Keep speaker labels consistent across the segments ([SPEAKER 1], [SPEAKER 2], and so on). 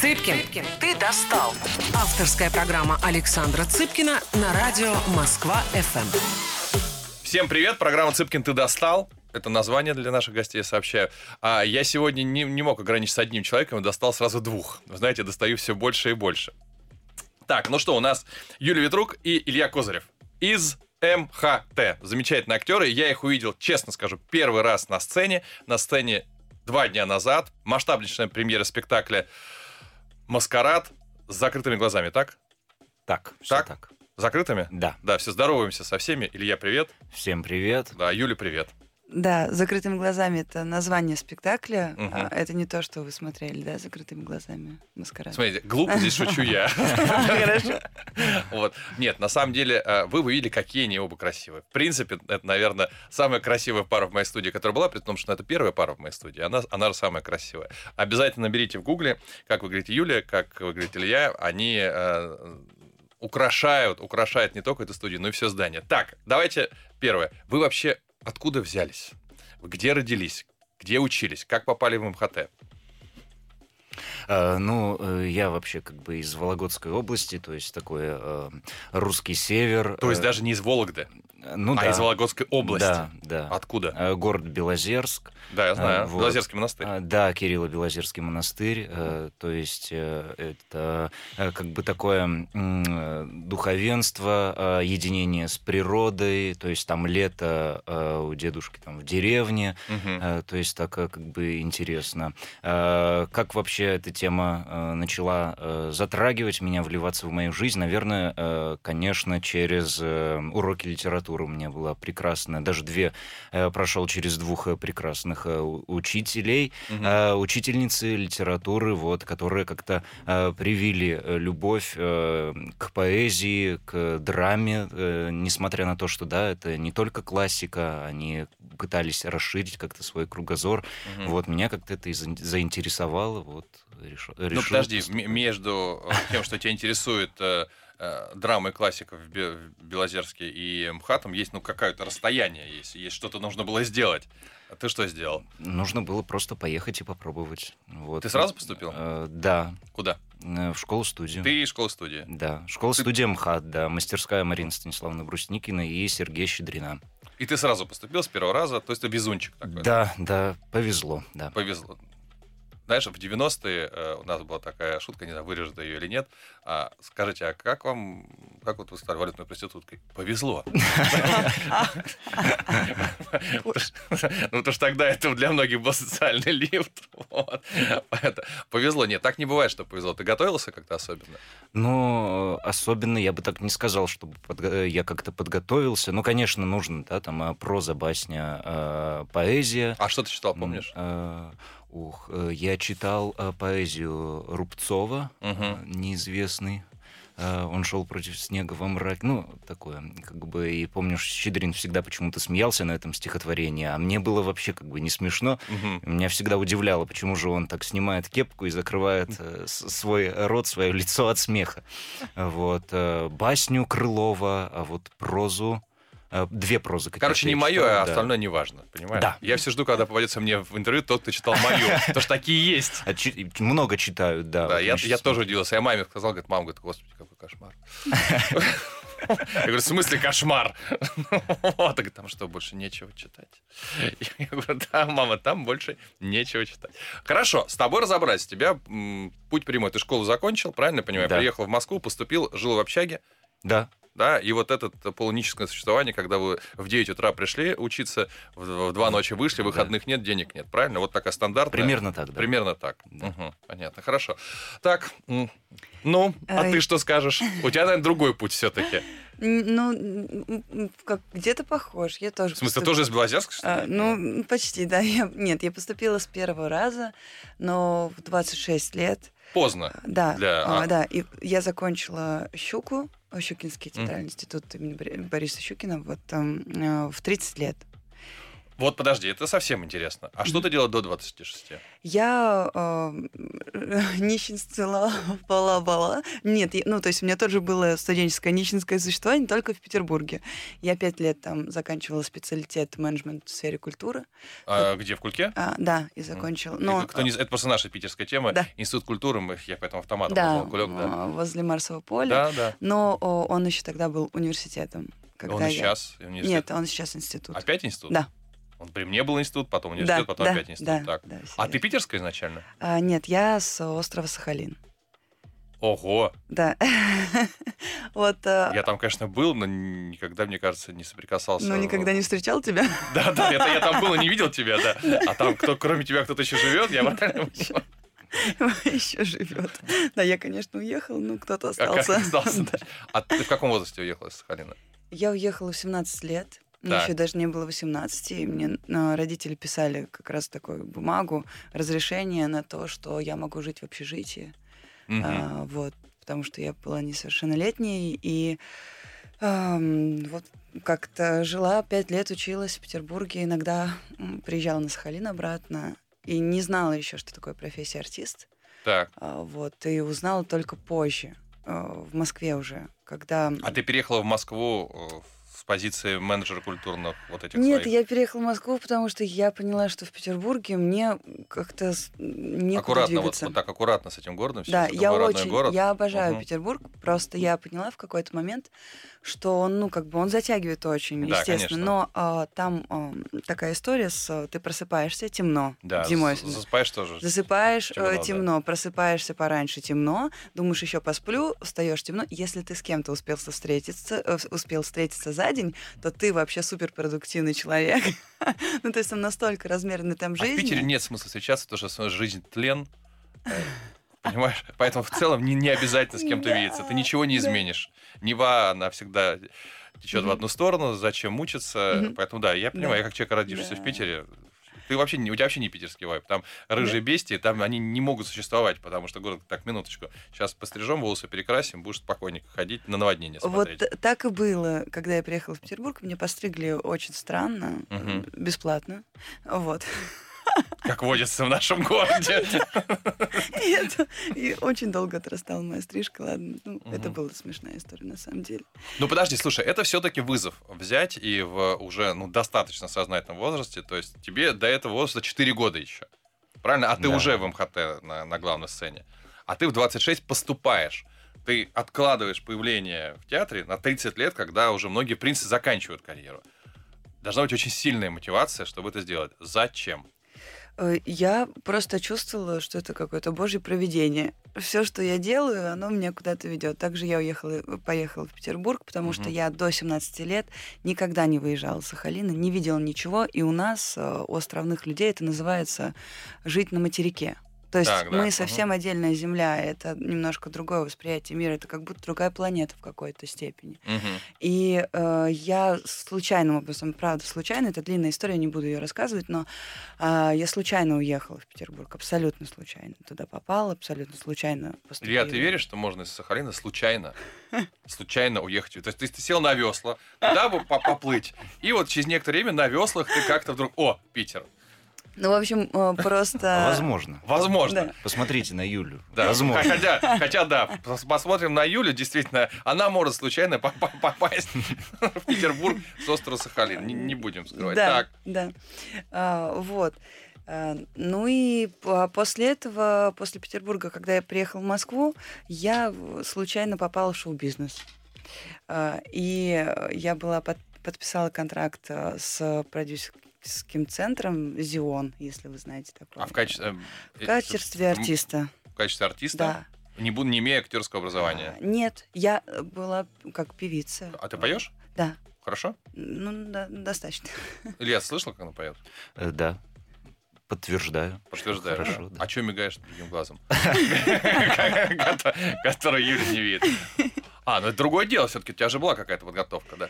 [SPEAKER 1] Цыпкин, ты достал. Авторская программа Александра Цыпкина на радио Москва-ФМ.
[SPEAKER 2] Всем привет, программа «Цыпкин, ты достал». Это название для наших гостей я сообщаю. А я сегодня не, не мог ограничиться одним человеком достал сразу двух. Знаете, достаю все больше и больше. Так, ну что, у нас Юлия Ветрук и Илья Козырев из МХТ. Замечательные актеры. Я их увидел, честно скажу, первый раз на сцене. На сцене два дня назад. Масштабнейшая премьера спектакля «Маскарад» с закрытыми глазами, так?
[SPEAKER 3] Так, все
[SPEAKER 2] Так?
[SPEAKER 3] так.
[SPEAKER 2] Закрытыми?
[SPEAKER 3] Да.
[SPEAKER 2] Да, все здороваемся со всеми. Илья, привет.
[SPEAKER 3] Всем привет.
[SPEAKER 2] Да, Юля, привет.
[SPEAKER 4] Да, закрытыми глазами это название спектакля.
[SPEAKER 2] Мгм.
[SPEAKER 4] а это не то, что вы смотрели, да, закрытыми глазами. Маскарад.
[SPEAKER 2] Смотрите, глупо здесь шучу я.
[SPEAKER 4] Хорошо.
[SPEAKER 2] Вот. Нет, на самом деле, э, вы бы видели, какие они оба красивые. В принципе, это, наверное, самая красивая пара в моей студии, которая была, при том, что это первая пара в моей студии. Она, она же самая красивая. Обязательно наберите в гугле, как вы говорите Юлия, как вы говорите Илья. Они э, украшают, украшают не только эту студию, но и все здание. Так, давайте первое. Вы вообще откуда взялись? Где родились? Где учились? Как попали в МХТ?
[SPEAKER 3] Э, ну, э, я вообще как бы из Вологодской области, то есть такой э, русский север.
[SPEAKER 2] То есть
[SPEAKER 3] Э,
[SPEAKER 2] даже не из Вологды,
[SPEAKER 3] ну,
[SPEAKER 2] а
[SPEAKER 3] да.
[SPEAKER 2] из Вологодской области.
[SPEAKER 3] Да, да.
[SPEAKER 2] Откуда?
[SPEAKER 3] Э, Город Белозерск.
[SPEAKER 2] Да, я знаю.
[SPEAKER 3] А, вот.
[SPEAKER 2] Белозерский монастырь.
[SPEAKER 3] Да, Кирилло-Белозерский монастырь. э, То есть э, это э, как бы такое э, духовенство, э, единение с природой. То есть там лето э, у дедушки там в деревне. Э, То есть так э, как бы интересно. Э, Как вообще эта тема э, начала э, затрагивать меня, вливаться в мою жизнь? Наверное, э, конечно, через э, уроки литературы у меня была прекрасная. Даже две э, прошел через двух э, прекрасных э, учителей, э, учительницы литературы, вот, которые как-то привили любовь к поэзии, к драме, несмотря на то, что, да, это не только классика, они пытались расширить как-то свой кругозор.
[SPEAKER 2] Мгм.
[SPEAKER 3] Вот меня как-то это и за- заинтересовало, вот решил.
[SPEAKER 2] Ну, подожди, м- между тем, что тебя интересует э, драма и классика в, Бе- в Белозерске и МХАТом, есть ну какое-то расстояние, есть, есть что-то нужно было сделать. А ты что сделал?
[SPEAKER 3] Нужно было просто поехать и попробовать. Вот.
[SPEAKER 2] Ты сразу поступил?
[SPEAKER 3] Э, да,
[SPEAKER 2] Куда?
[SPEAKER 3] э, в школу-студию.
[SPEAKER 2] Ты школа-студия.
[SPEAKER 3] Да, школа-студия МХАТ, да, мастерская Марина Станиславовна Брусникина и Сергей Щедрина.
[SPEAKER 2] И ты сразу поступил с первого раза, то есть ты везунчик такой.
[SPEAKER 3] Да, да, повезло, да.
[SPEAKER 2] Повезло. Знаешь, в 90-е э, у нас была такая шутка, не знаю, вырежет ее или нет. А, скажите, а как вам, как вот вы стали валютной проституткой? Повезло. Ну, потому что тогда это для многих был социальный лифт. Повезло. Нет, так не бывает, что повезло. Ты готовился как-то особенно?
[SPEAKER 3] Но э, особенно я бы так не сказал, чтобы я как-то подготовился. Ну, конечно, нужно, да, там э, проза, басня, э, поэзия.
[SPEAKER 2] А что ты читал, помнишь?
[SPEAKER 3] Ух, э, я читал э, поэзию Рубцова, э, неизвестный. Он шел против снега во мраке. Ну, такое, как бы, и помню, что Щедрин всегда почему-то смеялся на этом стихотворении, а мне было вообще как бы не смешно.
[SPEAKER 2] Мгм.
[SPEAKER 3] Меня всегда удивляло, почему же он так снимает кепку и закрывает э, свой рот, свое лицо от смеха. Вот. э, Басню Крылова, а вот прозу... э, Две прозы какие-то
[SPEAKER 2] Короче, не мое, а
[SPEAKER 3] да.
[SPEAKER 2] остальное не важно, понимаешь?
[SPEAKER 3] Да.
[SPEAKER 2] Я все жду, когда попадется мне в интервью тот, кто читал мою. Потому что такие есть.
[SPEAKER 3] А много читают, да.
[SPEAKER 2] Да, я, тоже удивился. Я маме сказал, говорит, мама, говорит, господи, какой кошмар. Я говорю, в смысле кошмар? Вот, так там что, больше нечего читать? Я говорю, да, мама, там больше нечего читать. Хорошо, с тобой разобрались. У тебя путь прямой. Ты школу закончил, правильно понимаю? Приехал в Москву, поступил, жил в общаге.
[SPEAKER 3] Да,
[SPEAKER 2] Да, и вот это полуническое существование, когда вы в 9 утра пришли учиться, в в 2 ночи вышли, выходных нет, денег нет, правильно? Вот такая стандартная.
[SPEAKER 3] примерно так, да.
[SPEAKER 2] Примерно так.
[SPEAKER 3] Да.
[SPEAKER 2] Мгм, понятно, хорошо. Так, ну, а
[SPEAKER 4] Ай.
[SPEAKER 2] ты что скажешь? У тебя, наверное, другой путь все-таки.
[SPEAKER 4] Ну, как, где-то похож. Я тоже
[SPEAKER 2] В смысле,
[SPEAKER 4] поступ-
[SPEAKER 2] тоже из Белозерска, что
[SPEAKER 4] А, ну, почти, да. Я, нет, я поступила с первого раза, но в 26 лет.
[SPEAKER 2] Поздно.
[SPEAKER 4] Да,
[SPEAKER 2] Для-
[SPEAKER 4] а,
[SPEAKER 2] а.
[SPEAKER 4] да. И я закончила Щуку, Щукинский театральный институт имени Бори- Бориса Щукина, вот там, э, в 30 лет.
[SPEAKER 2] Вот подожди, это совсем интересно. А что ты делала до 26?
[SPEAKER 4] Я э, нищенствовала, бала-бала. Нет, я- ну, то есть у меня тоже было студенческое нищенское существование, только в Петербурге. Я пять лет там заканчивала специалитет менеджмент в сфере культуры.
[SPEAKER 2] А, где, в Кульке?
[SPEAKER 4] А, да, и закончила.
[SPEAKER 2] И
[SPEAKER 4] Но,
[SPEAKER 2] кто не- это просто наша питерская тема.
[SPEAKER 4] Да.
[SPEAKER 2] Институт культуры, мы, я поэтому автоматом
[SPEAKER 4] да,
[SPEAKER 2] назвал Кулек, да.
[SPEAKER 4] возле Марсового поля.
[SPEAKER 2] Да, да.
[SPEAKER 4] Но о, он еще тогда был университетом. Когда
[SPEAKER 2] Он и
[SPEAKER 4] я-
[SPEAKER 2] сейчас университет.
[SPEAKER 4] Нет, он сейчас институт.
[SPEAKER 2] Опять институт?
[SPEAKER 4] Да.
[SPEAKER 2] Он при мне был институт, потом университет,
[SPEAKER 4] да,
[SPEAKER 2] потом
[SPEAKER 4] да,
[SPEAKER 2] опять институт.
[SPEAKER 4] да,
[SPEAKER 2] так.
[SPEAKER 4] да,
[SPEAKER 2] А ты питерская изначально?
[SPEAKER 4] А, нет, я с острова Сахалин.
[SPEAKER 2] Ого!
[SPEAKER 4] Да. Вот. а,
[SPEAKER 2] Я там, конечно, был, но никогда, мне кажется, не соприкасался.
[SPEAKER 4] Ну, никогда не встречал тебя.
[SPEAKER 2] Да, да, это я там был и не видел тебя, да. А там, кто, кроме тебя, кто-то еще живет, я правильно?
[SPEAKER 4] Еще живет. Да, я, конечно, уехал, ну, кто-то
[SPEAKER 2] А
[SPEAKER 4] остался.
[SPEAKER 2] остался?
[SPEAKER 4] Да.
[SPEAKER 2] А ты в каком возрасте уехала из Сахалина?
[SPEAKER 4] Я уехала в 17 лет. Мне
[SPEAKER 2] Так.
[SPEAKER 4] еще даже не было 18, и мне а, родители писали как раз такую бумагу, разрешение на то, что я могу жить в общежитии.
[SPEAKER 2] Мгм.
[SPEAKER 4] А, вот, потому что я была несовершеннолетней, и ам, вот как-то жила, пять лет училась в Петербурге, иногда приезжала на Сахалин обратно, и не знала еще, что такое профессия артист.
[SPEAKER 2] Так.
[SPEAKER 4] А, вот, и узнала только позже, а, в Москве уже, когда...
[SPEAKER 2] А ты переехала в Москву э, с позиции менеджера культурных вот этих
[SPEAKER 4] Нет,
[SPEAKER 2] своих?
[SPEAKER 4] я переехала в Москву, потому что я поняла, что в Петербурге мне как-то некуда
[SPEAKER 2] аккуратно, вот,
[SPEAKER 4] двигаться.
[SPEAKER 2] вот так аккуратно с этим городом.
[SPEAKER 4] Да, я очень,
[SPEAKER 2] город.
[SPEAKER 4] я обожаю
[SPEAKER 2] Мгм.
[SPEAKER 4] Петербург, просто я поняла в какой-то момент, что он, ну, как бы он затягивает очень,
[SPEAKER 2] Да,
[SPEAKER 4] естественно,
[SPEAKER 2] конечно.
[SPEAKER 4] но а, там а, такая история с, ты просыпаешься, темно,
[SPEAKER 2] Да,
[SPEAKER 4] зимой.
[SPEAKER 2] засыпаешь тоже.
[SPEAKER 4] Засыпаешь
[SPEAKER 2] темно,
[SPEAKER 4] темно,
[SPEAKER 2] да.
[SPEAKER 4] просыпаешься пораньше темно, думаешь еще посплю, встаешь темно. Если ты с кем-то успел встретиться, э, успел встретиться за день, то ты вообще суперпродуктивный человек. ну то есть там настолько размеренный там
[SPEAKER 2] А в
[SPEAKER 4] жизнь.
[SPEAKER 2] Питере нет смысла встречаться, потому что жизнь тлен. Понимаешь? Поэтому в целом не, не обязательно с кем-то
[SPEAKER 4] Да,
[SPEAKER 2] видеться. Ты ничего не
[SPEAKER 4] да.
[SPEAKER 2] изменишь. Нева, она всегда течет в одну сторону, зачем мучиться. Поэтому да, я понимаю,
[SPEAKER 4] Да.
[SPEAKER 2] я как человек, родившийся в
[SPEAKER 4] Да.
[SPEAKER 2] Питере, ты вообще у тебя вообще не питерский вайп. Там рыжие бестии, там они не могут существовать, потому что город, так, минуточку, сейчас пострижем волосы, перекрасим, будешь спокойненько ходить на наводнение
[SPEAKER 4] Вот
[SPEAKER 2] смотреть.
[SPEAKER 4] т- так и было, когда я приехала в Петербург. Мне постригли очень странно, б- бесплатно. Вот.
[SPEAKER 2] Как водится в нашем городе.
[SPEAKER 4] И, это- и очень долго отрастала моя стрижка. Ладно, ну, это
[SPEAKER 2] Мгм.
[SPEAKER 4] была смешная история на самом деле.
[SPEAKER 2] Ну подожди, слушай, это все-таки вызов взять и в уже ну, достаточно сознательном возрасте, то есть тебе до этого возраста 4 года еще. Правильно? А ты
[SPEAKER 3] Да.
[SPEAKER 2] уже в МХТ на, на главной сцене. А ты в 26 поступаешь. Ты откладываешь появление в театре на 30 лет, когда уже многие, в принципе, заканчивают карьеру. Должна быть очень сильная мотивация, чтобы это сделать. Зачем?
[SPEAKER 4] Э, Я просто чувствовала, что это какое-то божье провидение. Все, что я делаю, оно меня куда-то ведет. Также я уехала, поехала в Петербург, потому что
[SPEAKER 2] Мгм.
[SPEAKER 4] я до 17 лет никогда не выезжала с Сахалина, не видела ничего. И у нас, э, у островных людей, это называется жить на материке. То есть
[SPEAKER 2] Так, да,
[SPEAKER 4] мы совсем отдельная Земля, это немножко другое восприятие мира, это как будто другая планета в какой-то степени.
[SPEAKER 2] Мгм.
[SPEAKER 4] И э, я случайным образом, правда, случайно, это длинная история, не буду ее рассказывать, но а, я случайно уехала в Петербург, абсолютно случайно туда попала, абсолютно случайно поступила.
[SPEAKER 2] Илья, ты веришь, что можно из Сахалина случайно, случайно уехать? То есть ты, ты сел на весла, по- поплыть, и вот через некоторое время на веслах ты как-то вдруг, о, Питер,
[SPEAKER 4] Ну, в общем, э, просто...
[SPEAKER 3] Возможно.
[SPEAKER 2] возможно.
[SPEAKER 4] Да.
[SPEAKER 3] Посмотрите на Юлю.
[SPEAKER 2] Да,
[SPEAKER 3] Возможно.
[SPEAKER 2] Хотя, хотя, да, пос- посмотрим на Юлю, действительно, она может случайно по- по- попасть в Петербург с острова Сахалин. Не, не будем скрывать.
[SPEAKER 4] Да,
[SPEAKER 2] Так,
[SPEAKER 4] да. А, вот. А, ну и по- после этого, после Петербурга, когда я приехала в Москву, я случайно попала в шоу-бизнес. А, и я была под- подписала контракт с продюсерским центром Зион, если вы знаете такое.
[SPEAKER 2] а в качестве...
[SPEAKER 4] В качестве артиста.
[SPEAKER 2] В качестве артиста?
[SPEAKER 4] Да.
[SPEAKER 2] Не, буду, не имея актерского образования.
[SPEAKER 4] А, Нет, я э, была как певица.
[SPEAKER 2] А ты поешь?
[SPEAKER 4] Да.
[SPEAKER 2] Хорошо?
[SPEAKER 4] Ну, да, достаточно.
[SPEAKER 2] Илья, слышал, как она поет?
[SPEAKER 3] Э, Да. Подтверждаю.
[SPEAKER 2] Подтверждаю. да?
[SPEAKER 3] Хорошо, да.
[SPEAKER 2] А что мигаешь другим глазом? Который Юля не видит. А, ну это другое дело, все-таки у тебя же была какая-то подготовка, да?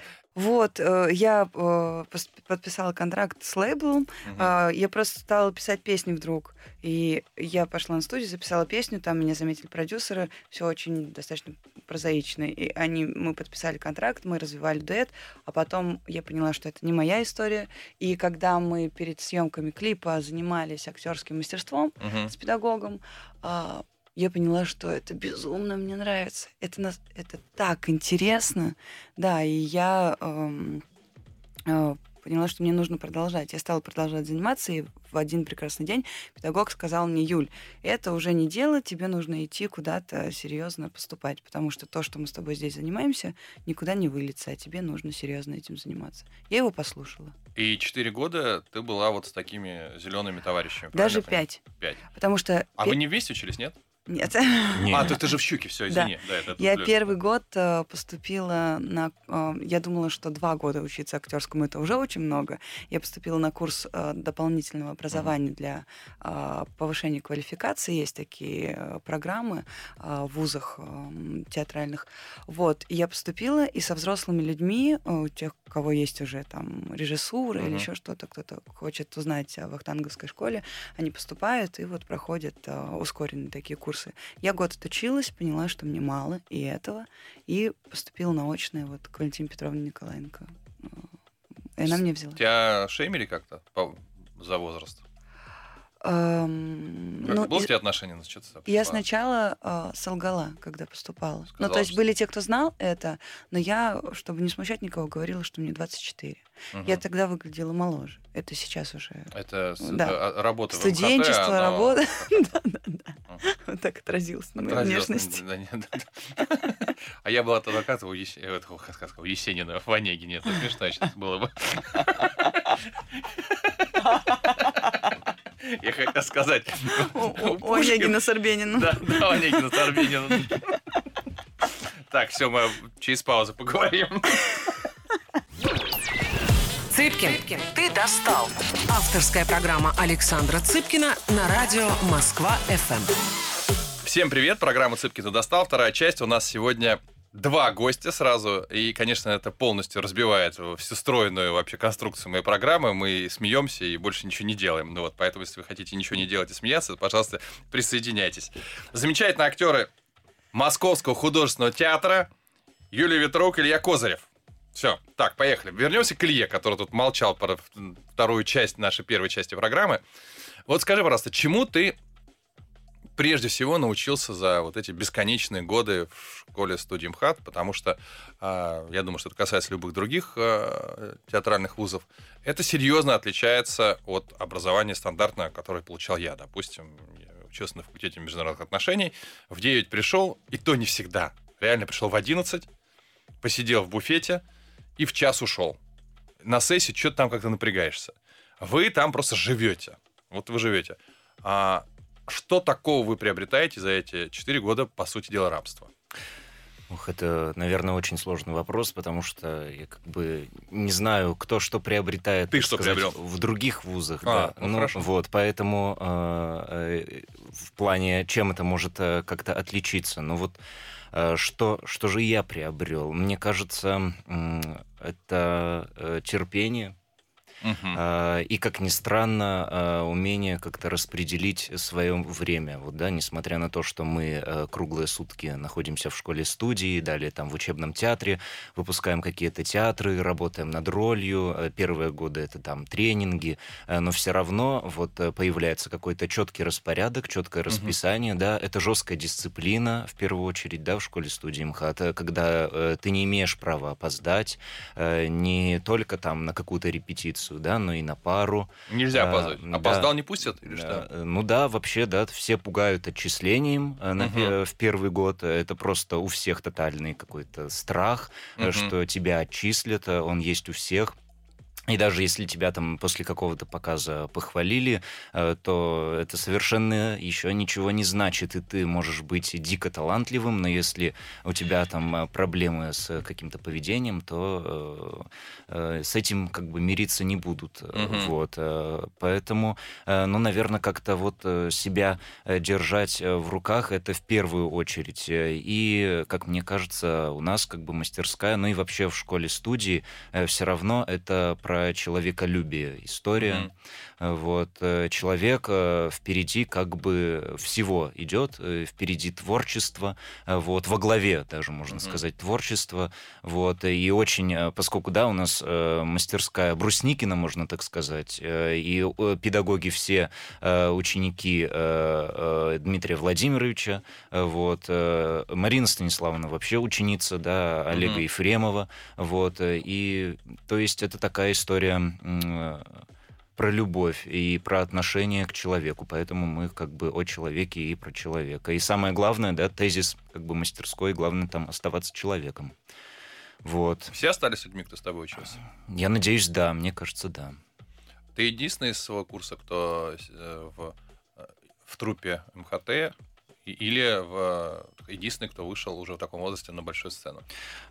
[SPEAKER 4] Вот, э, я э, подписала контракт с лейблом, а, я просто стала писать песни вдруг. И я пошла на студию, записала песню, там меня заметили продюсеры, все очень достаточно прозаичный. И они, мы подписали контракт, мы развивали дуэт, а потом я поняла, что это не моя история. И когда мы перед съемками клипа занимались актерским мастерством
[SPEAKER 2] Мгм.
[SPEAKER 4] с педагогом, а, я поняла, что это безумно мне нравится. Это, нас- это так интересно. Да, и я эм, э, поняла, что мне нужно продолжать. Я стала продолжать заниматься, и в один прекрасный день педагог сказал мне, Юль, это уже не дело, тебе нужно идти куда-то серьезно поступать, потому что то, что мы с тобой здесь занимаемся, никуда не выльется, а тебе нужно серьезно этим заниматься. Я его послушала.
[SPEAKER 2] И четыре года ты была вот с такими зелеными товарищами.
[SPEAKER 4] Даже пять.
[SPEAKER 2] Пять.
[SPEAKER 4] Потому что...
[SPEAKER 2] А вы не вместе учились, нет?
[SPEAKER 4] Нет.
[SPEAKER 3] Не.
[SPEAKER 2] А, то ты же в Щуке, все,
[SPEAKER 4] Да.
[SPEAKER 2] извини. Да, это
[SPEAKER 4] Я
[SPEAKER 2] плюс.
[SPEAKER 4] первый год э, поступила на... э, я думала, что два года учиться актерскому это уже очень много. Я поступила на курс э, дополнительного образования для повышения квалификации. Есть такие программы в вузах театральных. Вот. И я поступила, и со взрослыми людьми, у тех, у кого есть уже там режиссура или
[SPEAKER 2] Мгм.
[SPEAKER 4] еще что-то, кто-то хочет узнать о вахтанговской школе, они поступают и вот проходят ускоренные такие курсы. Я год отучилась, поняла, что мне мало и этого, и поступила на очное вот к Валентине Петровне Николаенко. И она мне взяла.
[SPEAKER 2] Тебя шеймили как-то по- за возраст?
[SPEAKER 4] Эм,
[SPEAKER 2] Как-
[SPEAKER 4] ну,
[SPEAKER 2] Было у тебя отношение? Там
[SPEAKER 4] Я сначала э, солгала, когда поступала.
[SPEAKER 2] Сказала,
[SPEAKER 4] ну, то есть
[SPEAKER 2] что-
[SPEAKER 4] были те, кто знал это, но я, чтобы не смущать никого, говорила, что мне 24.
[SPEAKER 2] Мгм.
[SPEAKER 4] Я тогда выглядела моложе. Это сейчас уже
[SPEAKER 2] Это
[SPEAKER 4] Да.
[SPEAKER 2] а, работа в
[SPEAKER 4] студенчество,
[SPEAKER 2] МХТ, оно
[SPEAKER 4] работа. Да-да-да. Вот так отразилось на моей внешности.
[SPEAKER 2] А я был от адвоката у Есе- э, этого, как у Есенина в Онегине. Это смешно сейчас было бы. Я хотел сказать.
[SPEAKER 4] У- Онегина с Арбениным.
[SPEAKER 2] Да, да, Онегина с Арбениным. Так, все, мы через паузу поговорим.
[SPEAKER 1] Цыпкин, ты достал. Авторская программа Александра Цыпкина на радио Москва-ФМ.
[SPEAKER 2] Всем привет, программа «Цыпкин достал». Вторая часть. У нас сегодня два гостя сразу. И, конечно, это полностью разбивает всю стройную вообще конструкцию моей программы. Мы смеемся и больше ничего не делаем. Ну вот, поэтому, если вы хотите ничего не делать и смеяться, пожалуйста, присоединяйтесь. Замечательные актеры Московского художественного театра Юлия Ветрук, Илья Козырев. Все, так, поехали. Вернемся к Илье, который тут молчал про вторую часть нашей первой части программы. Вот скажи, пожалуйста, чему ты прежде всего научился за вот эти бесконечные годы в школе студии МХАТ, потому что а, я думаю, что это касается любых других а, театральных вузов. Это серьезно отличается от образования стандартного, которое получал я. Допустим, учился на факультете международных отношений, в 9 пришел, и то не всегда. Реально пришел в 11, посидел в буфете и в час ушел. На сессии что-то там как-то напрягаешься. Вы там просто живете. Вот вы живете. А что такого вы приобретаете за эти 4 года, по сути дела, рабства?
[SPEAKER 3] Ух, это, наверное, очень сложный вопрос, потому что я как бы не знаю, кто что приобретает
[SPEAKER 2] Ты что
[SPEAKER 3] сказать,
[SPEAKER 2] приобрел?
[SPEAKER 3] в других вузах.
[SPEAKER 2] А,
[SPEAKER 3] да.
[SPEAKER 2] ну хорошо.
[SPEAKER 3] Вот, поэтому э, э, в плане, чем это может э, как-то отличиться. Ну вот э, что, что же я приобрел? Мне кажется, м, это э, терпение, А, И, как ни странно, а, умение как-то распределить свое время. Вот, да, несмотря на то, что мы а, круглые сутки находимся в школе-студии, далее там в учебном театре, выпускаем какие-то театры, работаем над ролью. Первые годы это там тренинги, но все равно вот э, появляется какой-то четкий распорядок, четкое расписание, да, это жесткая дисциплина, в первую очередь, да, в школе-студии МХАТ, когда э, ты не имеешь права опоздать, э, не только там на какую-то репетицию, да, но и на пару.
[SPEAKER 2] Нельзя
[SPEAKER 3] а,
[SPEAKER 2] опоздать.
[SPEAKER 3] да.
[SPEAKER 2] Опоздал, не пустят? Или
[SPEAKER 3] Э,
[SPEAKER 2] что?
[SPEAKER 3] Ну да, вообще, да, все пугают отчислением э, на пе- в первый год. Это просто у всех тотальный какой-то страх,
[SPEAKER 2] Мгм.
[SPEAKER 3] что тебя отчислят, э, он есть у всех. И даже если тебя там после какого-то показа похвалили, э, то это совершенно еще ничего не значит, и ты можешь быть дико талантливым, но если у тебя там э, проблемы с каким-то поведением, то э, с этим как бы мириться не будут.
[SPEAKER 2] Мгм.
[SPEAKER 3] Вот, поэтому, ну, наверное, как-то вот себя держать в руках это в первую очередь. И, как мне кажется, у нас как бы мастерская, ну и вообще в школе-студии все равно это про человеколюбие история.
[SPEAKER 2] Мгм.
[SPEAKER 3] Вот. Э, человек э, впереди как бы всего идет, э, впереди творчество, вот, во главе даже, можно mm-hmm. сказать, творчество. Вот. И очень, поскольку, да, у нас мастерская Брусникина, можно так сказать, и педагоги все ученики Дмитрия Владимировича, вот, Марина Станиславовна вообще ученица, да, Олега mm-hmm. Ефремова, вот, и, то есть, это такая история про любовь и про отношение к человеку. Поэтому мы как бы о человеке и про человека. И самое главное, да, тезис как бы мастерской, главное там оставаться человеком. Вот.
[SPEAKER 2] Все остались людьми, кто с тобой учился?
[SPEAKER 3] Я надеюсь, да. Мне кажется, да.
[SPEAKER 2] Ты единственный из своего курса, кто э, в, э, в трупе МХТ или в, единственный, кто вышел уже в таком возрасте на большую сцену?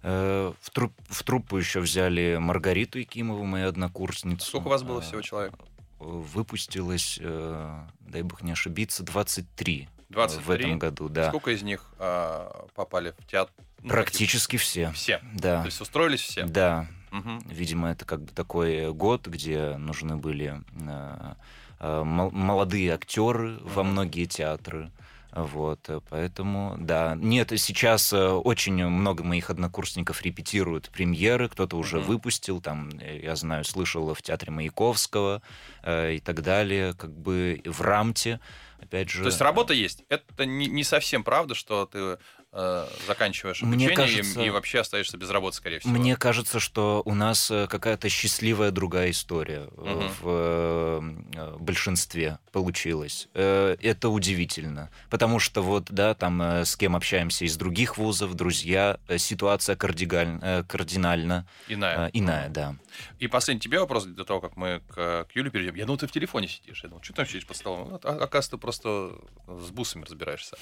[SPEAKER 3] Э, в, труп, в труппу еще взяли Маргариту Якимову, мою однокурсницу.
[SPEAKER 2] Сколько у вас было всего человек?
[SPEAKER 3] Выпустилось, э, дай бог не ошибиться, 23.
[SPEAKER 2] 23?
[SPEAKER 3] В этом году, да.
[SPEAKER 2] Сколько из них а, попали в театр?
[SPEAKER 3] Ну, Практически
[SPEAKER 2] таких...
[SPEAKER 3] все.
[SPEAKER 2] Все?
[SPEAKER 3] Да.
[SPEAKER 2] То есть устроились все?
[SPEAKER 3] Да. Угу. Видимо, это как бы такой год, где нужны были э, э, молодые актеры угу. во многие театры. Вот, э, поэтому, да. Нет, сейчас э, очень много моих однокурсников репетируют премьеры, кто-то уже mm-hmm. выпустил, там, э, я знаю, слышал в театре Маяковского э, и так далее, как бы в Рамте, опять же.
[SPEAKER 2] То есть работа есть. Это не, не совсем правда, что ты э, заканчиваешь обучение мне кажется, и, и вообще остаешься без работы, скорее всего.
[SPEAKER 3] Мне кажется, что у нас э, какая-то счастливая другая история угу. в э, большинстве получилась. Э, это удивительно, потому что вот, да, там э, с кем общаемся из других вузов, друзья, э, ситуация кардигаль, э, кардинально
[SPEAKER 2] иная.
[SPEAKER 3] Э, иная, да.
[SPEAKER 2] И последний тебе вопрос до того, как мы к, к Юле перейдем. Я думал, ты в телефоне сидишь. Я думал, что ты там сидишь под столом? А, оказывается, ты просто с бусами разбираешься.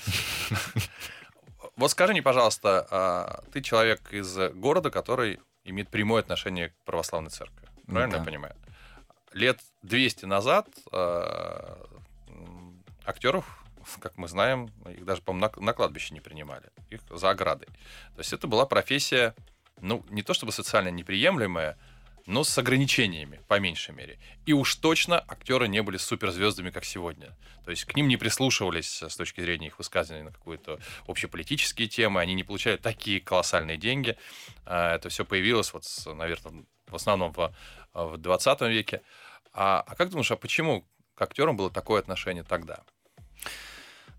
[SPEAKER 2] Вот скажи мне, пожалуйста, а, ты человек из города, который имеет прямое отношение к православной церкви. Правильно да. я понимаю? Лет 200 назад а, актеров, как мы знаем, их даже, по-моему, на, на кладбище не принимали. Их за оградой. То есть это была профессия, ну, не то чтобы социально неприемлемая, но с ограничениями, по меньшей мере. И уж точно актеры не были суперзвездами, как сегодня. То есть к ним не прислушивались с точки зрения их высказываний на какие-то общеполитические темы, они не получали такие колоссальные деньги. А, это все появилось, вот, наверное, в основном в, в 20 веке. А, а как думаешь, а почему к актерам было такое отношение тогда?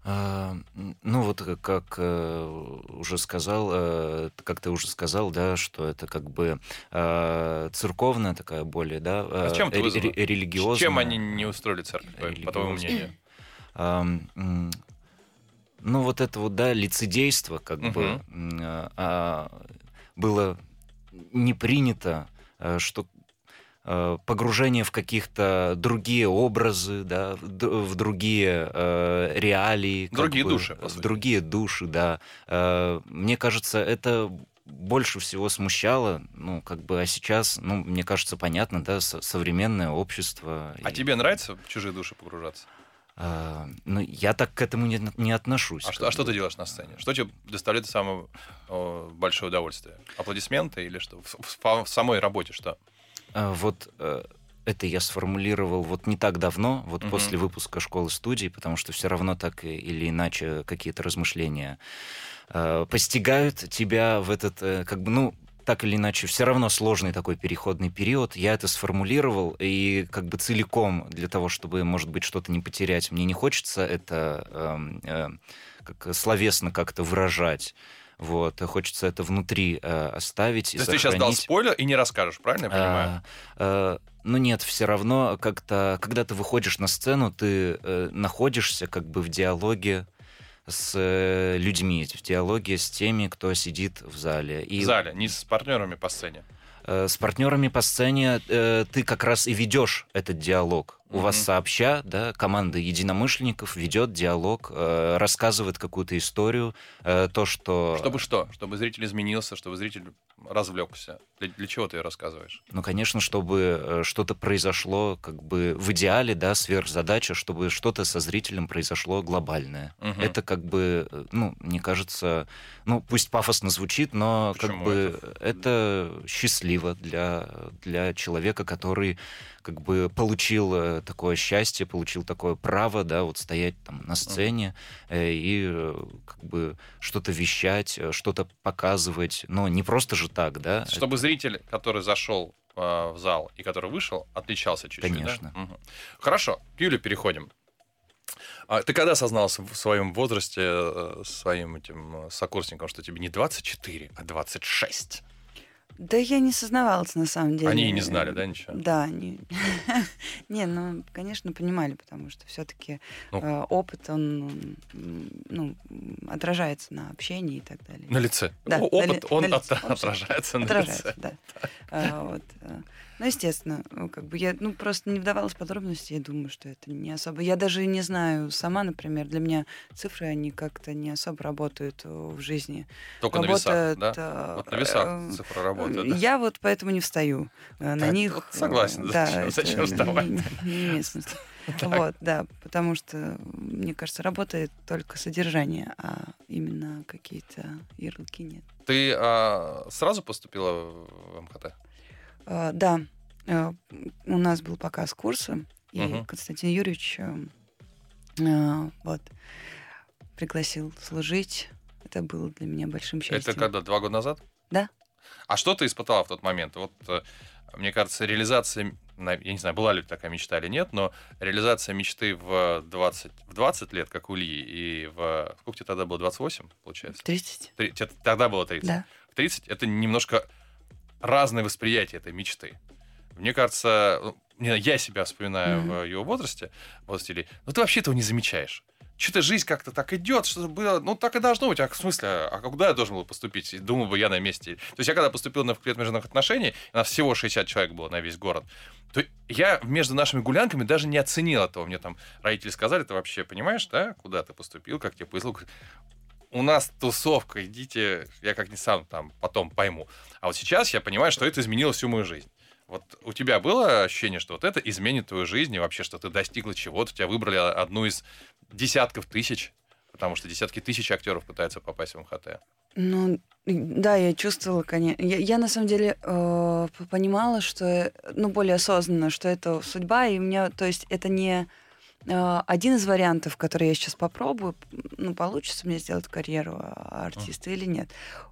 [SPEAKER 3] А, ну вот э, как э, уже сказал, э, как ты уже сказал, да, что это как бы церковная такая более, да,
[SPEAKER 2] а чем ре-
[SPEAKER 3] ре- религиозная.
[SPEAKER 2] Чем они не устроили церковь, по твоему мнению?
[SPEAKER 3] Ну вот это вот, да, лицедейство, как угу. бы а, было не принято, что погружение в каких-то другие образы, да, в другие э, реалии.
[SPEAKER 2] Другие бы, души,
[SPEAKER 3] сути. Другие души, да. Э, мне кажется, это больше всего смущало, ну, как бы, а сейчас, ну, мне кажется, понятно, да, современное общество.
[SPEAKER 2] А и... тебе нравится в чужие души погружаться?
[SPEAKER 3] А, ну, я так к этому не, не отношусь.
[SPEAKER 2] А что, а что ты делаешь на сцене? Что тебе доставляет самое о, большое удовольствие? Аплодисменты или что? В, в, в самой работе что?
[SPEAKER 3] А, вот э, это я сформулировал вот не так давно, вот угу. после выпуска школы студии, потому что все равно так или иначе какие-то размышления э, постигают тебя в этот, э, как бы, ну, так или иначе, все равно сложный такой переходный период. Я это сформулировал, и как бы целиком для того, чтобы, может быть, что-то не потерять, мне не хочется это э, э, как словесно как-то выражать. Вот, хочется это внутри э, оставить.
[SPEAKER 2] То есть ты сейчас дал спойлер и не расскажешь, правильно я понимаю? А,
[SPEAKER 3] а, ну нет, все равно как-то, когда ты выходишь на сцену, ты э, находишься как бы в диалоге с э, людьми, в диалоге с теми, кто сидит в зале.
[SPEAKER 2] И... В зале, не с партнерами по сцене.
[SPEAKER 3] Э, с партнерами по сцене э, ты как раз и ведешь этот диалог. У mm-hmm. вас сообща, да, команда единомышленников ведет диалог, э, рассказывает какую-то историю, э, то, что...
[SPEAKER 2] Чтобы что? Чтобы зритель изменился, чтобы зритель развлекся. Для, для чего ты ее рассказываешь?
[SPEAKER 3] Ну, конечно, чтобы э, что-то произошло, как бы в идеале, да, сверхзадача, чтобы что-то со зрителем произошло глобальное. Угу. Это как бы, э, ну, мне кажется, ну, пусть пафосно звучит, но Почему как бы это, это счастливо для, для человека, который как бы получил такое счастье, получил такое право, да, вот стоять там на сцене э, и э, как бы что-то вещать, э, что-то показывать, но не просто же так, да.
[SPEAKER 2] Чтобы зритель, который зашел э, в зал и который вышел, отличался чуть-чуть. да?
[SPEAKER 3] Конечно.
[SPEAKER 2] Мгм. Хорошо, к Юле переходим. А ты когда осознался в своем возрасте своим этим сокурсникам, что тебе не 24, а 26?
[SPEAKER 4] Да я не сознавалась на самом деле.
[SPEAKER 2] Они и не знали, да, ничего?
[SPEAKER 4] Да, они... Не, ну, конечно, понимали, потому что все-таки
[SPEAKER 2] Ну.
[SPEAKER 4] опыт, он ну, отражается на общении и так далее.
[SPEAKER 2] На лице.
[SPEAKER 4] Да,
[SPEAKER 2] О,
[SPEAKER 4] на
[SPEAKER 2] Опыт,
[SPEAKER 4] ли-
[SPEAKER 2] он
[SPEAKER 4] на лице.
[SPEAKER 2] Отражается на
[SPEAKER 4] Отражается,
[SPEAKER 2] лице.
[SPEAKER 4] да. А, вот, а. Ну, естественно, ну, как бы я ну, просто не вдавалась в подробности, я думаю, что это не особо... Я даже не знаю сама, например, для меня цифры, они как-то не особо работают э, в жизни.
[SPEAKER 2] Только на весах, да?
[SPEAKER 4] э,
[SPEAKER 2] Вот на весах
[SPEAKER 4] э,
[SPEAKER 2] цифра работает, да?
[SPEAKER 4] Я вот поэтому не встаю э, на
[SPEAKER 2] Так,
[SPEAKER 4] них.
[SPEAKER 2] вот согласен,
[SPEAKER 4] э,
[SPEAKER 2] зачем-
[SPEAKER 4] это
[SPEAKER 2] зачем
[SPEAKER 4] не-
[SPEAKER 2] вставать?
[SPEAKER 4] Не, не смысла. Вот, да, потому что, мне кажется, работает только содержание, а именно какие-то ярлыки нет.
[SPEAKER 2] Ты а, сразу поступила в МХТ?
[SPEAKER 4] А, Да, э, у нас был показ курса, и
[SPEAKER 2] Мгм.
[SPEAKER 4] Константин Юрьевич э, э, вот, пригласил служить. Это было для меня большим счастьем.
[SPEAKER 2] Это когда, два года назад?
[SPEAKER 4] Да.
[SPEAKER 2] А что ты испытала в тот момент? Вот, э, мне кажется, реализация, я не знаю, была ли такая мечта или нет, но реализация мечты в 20, в 20 лет, как у Ильи, и в... Сколько тебе тогда было? 28, получается?
[SPEAKER 4] 30?
[SPEAKER 2] Три- тебе тогда было 30.
[SPEAKER 4] Да.
[SPEAKER 2] В 30 это немножко разное восприятие этой мечты. Мне кажется, ну, я себя вспоминаю
[SPEAKER 4] Мгм.
[SPEAKER 2] в его возрасте, возрасте Ильи, но ты вообще этого не замечаешь. Что-то жизнь как-то так идет, что было, ну так и должно быть. А в смысле, а куда я должен был поступить? Думал бы я на месте. То есть я когда поступил на факультет международных отношений, у нас всего 60 человек было на весь город, то я между нашими гулянками даже не оценил этого. Мне там родители сказали, ты вообще понимаешь, да, куда ты поступил, как тебе повезло. У нас тусовка, идите, я как не сам там потом пойму. А вот сейчас я понимаю, что это изменило всю мою жизнь. Вот у тебя было ощущение, что вот это изменит твою жизнь, и вообще, что ты достигла чего-то, тебя выбрали одну из десятков тысяч, потому что десятки тысяч актеров пытаются попасть в МХТ.
[SPEAKER 4] Ну, да, я чувствовала, конечно. Я, я на самом деле э, понимала, что, ну, более осознанно, что это судьба, и у меня, то есть, это не один из вариантов, который я сейчас попробую, ну, получится мне сделать карьеру а, артиста или нет.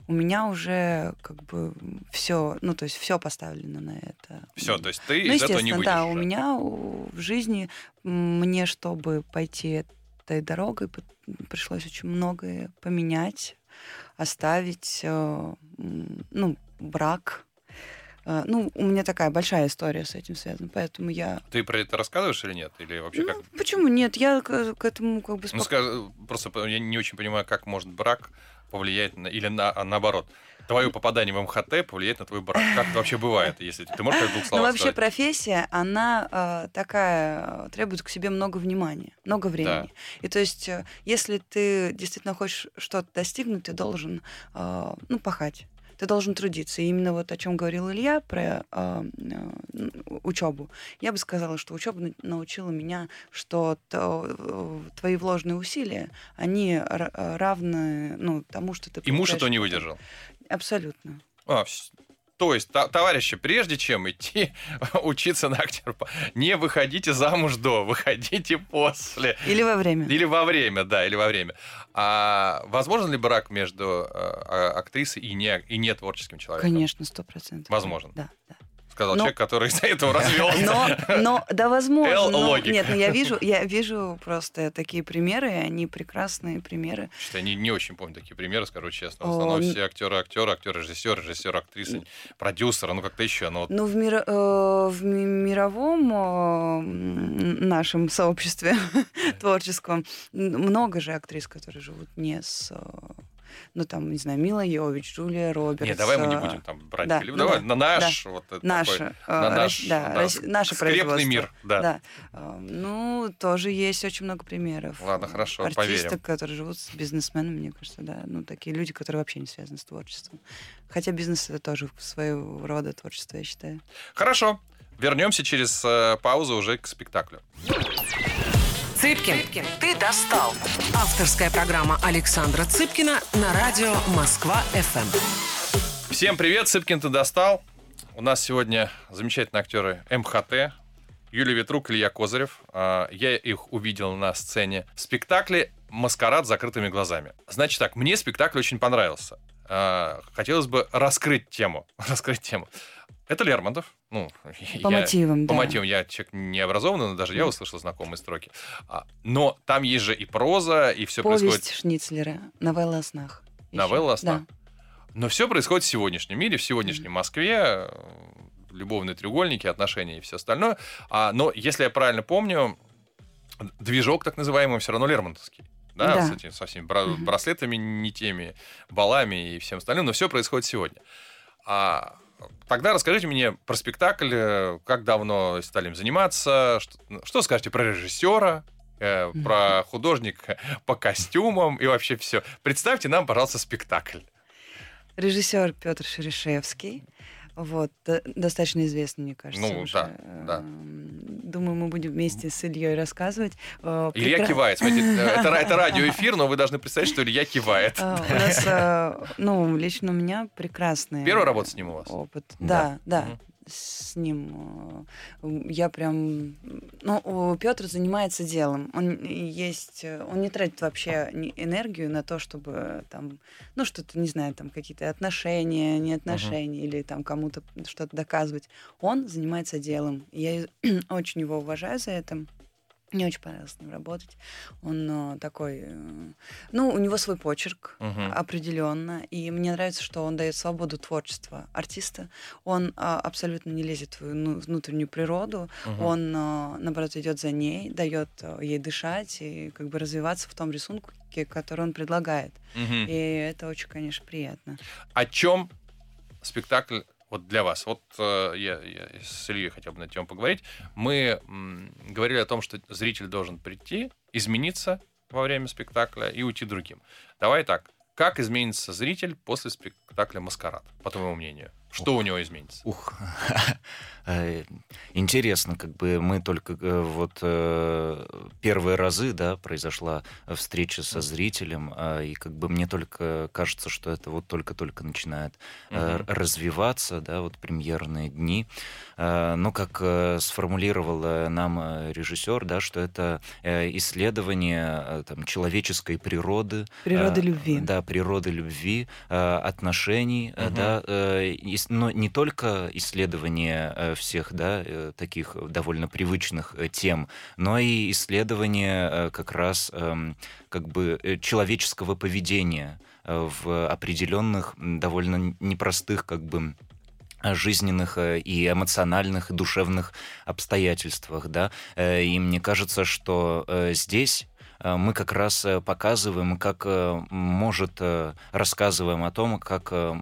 [SPEAKER 4] У меня уже как бы все, ну, то есть, все поставлено на это.
[SPEAKER 2] Все, то есть ты
[SPEAKER 4] Ну,
[SPEAKER 2] из этого не выйдешь.
[SPEAKER 4] да, у
[SPEAKER 2] уже.
[SPEAKER 4] меня у- в жизни мне, чтобы пойти этой дорогой, пришлось очень многое поменять, оставить, э, ну, брак. Э, Ну, у меня такая большая история с этим связана, поэтому я...
[SPEAKER 2] Ты про это рассказываешь или нет? Или вообще как?
[SPEAKER 4] Ну, почему нет? Я к, к этому как бы
[SPEAKER 2] Ну,
[SPEAKER 4] спок-
[SPEAKER 2] скажи, просто я не очень понимаю, как может брак повлиять на, или на, а наоборот, твое попадание в МХТ повлияет на твой брак. Как это вообще бывает, если ты можешь в двух
[SPEAKER 4] Ну,
[SPEAKER 2] словах
[SPEAKER 4] вообще
[SPEAKER 2] сказать?
[SPEAKER 4] профессия, она э, такая, э, требует к себе много внимания, много времени. И то есть, э, если ты действительно хочешь что-то достигнуть, ты должен, э, ну, пахать. Ты должен трудиться. И именно вот о чем говорил Илья про э, э, учебу. Я бы сказала, что учеба на- научила меня, что то, э, твои вложенные усилия, они ра- равны ну, тому, что ты
[SPEAKER 2] И муж этого не выдержал.
[SPEAKER 4] Абсолютно.
[SPEAKER 2] А, то есть, товарищи, прежде чем идти учиться на актера, не выходите замуж до, выходите после.
[SPEAKER 4] Или во время.
[SPEAKER 2] Или во время, да, или во время. А возможен ли брак между э, а- актрисой и не, и не творческим человеком?
[SPEAKER 4] Конечно, сто процентов.
[SPEAKER 2] Возможно.
[SPEAKER 4] Да, да.
[SPEAKER 2] Сказал
[SPEAKER 4] Но-
[SPEAKER 2] человек, который из-за этого развелся.
[SPEAKER 4] Но, но, да, возможно. но- нет, ну я вижу, я вижу просто такие примеры, и они прекрасные примеры.
[SPEAKER 2] Что-то я не, не очень помню такие примеры, скажу честно. В основном все актеры, актеры, актеры, режиссеры, режиссеры, актрисы, продюсеры, ну как-то еще. Но
[SPEAKER 4] Ну, в, мир- э, в ми- мировом э, нашем сообществе творческом много же актрис, которые живут не с... Ну, там, не знаю, Мила Йович, Джулия Робертс.
[SPEAKER 2] не, давай мы не будем там брать.
[SPEAKER 4] да,
[SPEAKER 2] Или
[SPEAKER 4] ну
[SPEAKER 2] давай
[SPEAKER 4] да,
[SPEAKER 2] на наш вот это
[SPEAKER 4] Наше,
[SPEAKER 2] такой,
[SPEAKER 4] э,
[SPEAKER 2] на наш,
[SPEAKER 4] да,
[SPEAKER 2] да,
[SPEAKER 4] наше производство.
[SPEAKER 2] мир, да.
[SPEAKER 4] Да. Э, Ну, тоже есть очень много примеров.
[SPEAKER 2] Ладно, хорошо,
[SPEAKER 4] Артисток,
[SPEAKER 2] поверим.
[SPEAKER 4] которые живут с бизнесменами, мне кажется, да. Ну, такие люди, которые вообще не связаны с творчеством. Хотя бизнес это тоже своего рода творчество, я считаю.
[SPEAKER 2] Хорошо. Вернемся через э, паузу уже к спектаклю.
[SPEAKER 1] Цыпкин, ты достал. Авторская программа Александра Цыпкина на радио Москва-ФМ.
[SPEAKER 2] Всем привет, Цыпкин ты достал. У нас сегодня замечательные актеры МХТ. Юлия Ветрук, Илья Козырев. А, Я их увидел на сцене в спектакле «Маскарад с закрытыми глазами». Значит так, мне спектакль очень понравился. А, Хотелось бы раскрыть тему. Раскрыть тему. Это Лермонтов. Ну,
[SPEAKER 4] По
[SPEAKER 2] я-
[SPEAKER 4] мотивам,
[SPEAKER 2] По
[SPEAKER 4] да.
[SPEAKER 2] мотивам я человек не образованный, но даже я услышал знакомые строки. А, Но там есть же и проза, и все
[SPEAKER 4] Повесть
[SPEAKER 2] происходит
[SPEAKER 4] Шницлера, новелла о снах.
[SPEAKER 2] Новелла о снах.
[SPEAKER 4] Да.
[SPEAKER 2] Но все происходит в сегодняшнем мире, в сегодняшней Москве, э, любовные треугольники, отношения и все остальное. А, но если я правильно помню, движок так называемый все равно Лермонтовский. Да,
[SPEAKER 4] Да.
[SPEAKER 2] С этими, со всеми бра-
[SPEAKER 4] Мгм.
[SPEAKER 2] браслетами, не теми, балами и всем остальным, но все происходит сегодня. А тогда расскажите мне про спектакль, э, как давно стали им заниматься, что, что скажете про режиссера, э, про художника по костюмам и вообще все. Представьте нам, пожалуйста, спектакль.
[SPEAKER 4] Режиссер Петр Шерешевский. Вот, до- достаточно известный, мне кажется.
[SPEAKER 2] Ну,
[SPEAKER 4] уже.
[SPEAKER 2] да, да.
[SPEAKER 4] Эм, Думаю, мы будем вместе с Ильей рассказывать. Э,
[SPEAKER 2] Илья
[SPEAKER 4] прекра-
[SPEAKER 2] кивает. Смотрите, э, это, это радиоэфир, но вы должны представить, что Илья кивает.
[SPEAKER 4] У нас, э, ну, лично у меня прекрасный
[SPEAKER 2] Первая работа с ним у вас?
[SPEAKER 4] опыт.
[SPEAKER 3] Да.
[SPEAKER 4] Да, да. С ним. э, Я прям... Ну, Петр занимается делом. Он есть... э, Он не тратит вообще энергию на то, чтобы там... Ну, что-то, не знаю, там какие-то отношения, не отношения, или там кому-то что-то доказывать. Он занимается делом. Я очень его уважаю за это. Мне очень понравилось с ним работать. Он э, такой... э, Ну, у него свой почерк
[SPEAKER 2] Мгм.
[SPEAKER 4] определенно. И мне нравится, что он дает свободу творчества артиста. Он а, абсолютно не лезет в ну, внутреннюю природу.
[SPEAKER 2] Мгм.
[SPEAKER 4] Он, а, наоборот, идет за ней, дает ей дышать и как бы развиваться в том рисунке, который он предлагает.
[SPEAKER 2] Мгм.
[SPEAKER 4] И это очень, конечно, приятно.
[SPEAKER 2] О чем спектакль вот для вас? Вот э, я, я с Ильей хотел бы на тему поговорить. Мы м, говорили о том, что зритель должен прийти, измениться во время спектакля и уйти другим. Давай так. Как изменится зритель после спектакля «Маскарад», по твоему мнению? Что у него изменится?
[SPEAKER 3] Ух, Э, интересно, как бы мы только э, вот э, первые разы, да, произошла встреча со зрителем, а, и как бы мне только кажется, что это вот только-только начинает
[SPEAKER 2] Мгм.
[SPEAKER 3] развиваться, да, вот премьерные дни. Но как э, сформулировал нам режиссер, да, что это исследование там, человеческой природы,
[SPEAKER 4] Природа
[SPEAKER 3] э,
[SPEAKER 4] любви.
[SPEAKER 3] Да, природы любви, отношений,
[SPEAKER 2] Мгм.
[SPEAKER 3] да, но не только исследование э, всех, да, э, таких довольно привычных э, тем, но и исследование как раз эм, как бы человеческого поведения в определенных довольно непростых как бы жизненных и эмоциональных и душевных обстоятельствах, да, и мне кажется, что здесь мы как раз э, показываем, как э, может, э, рассказываем о том, как э,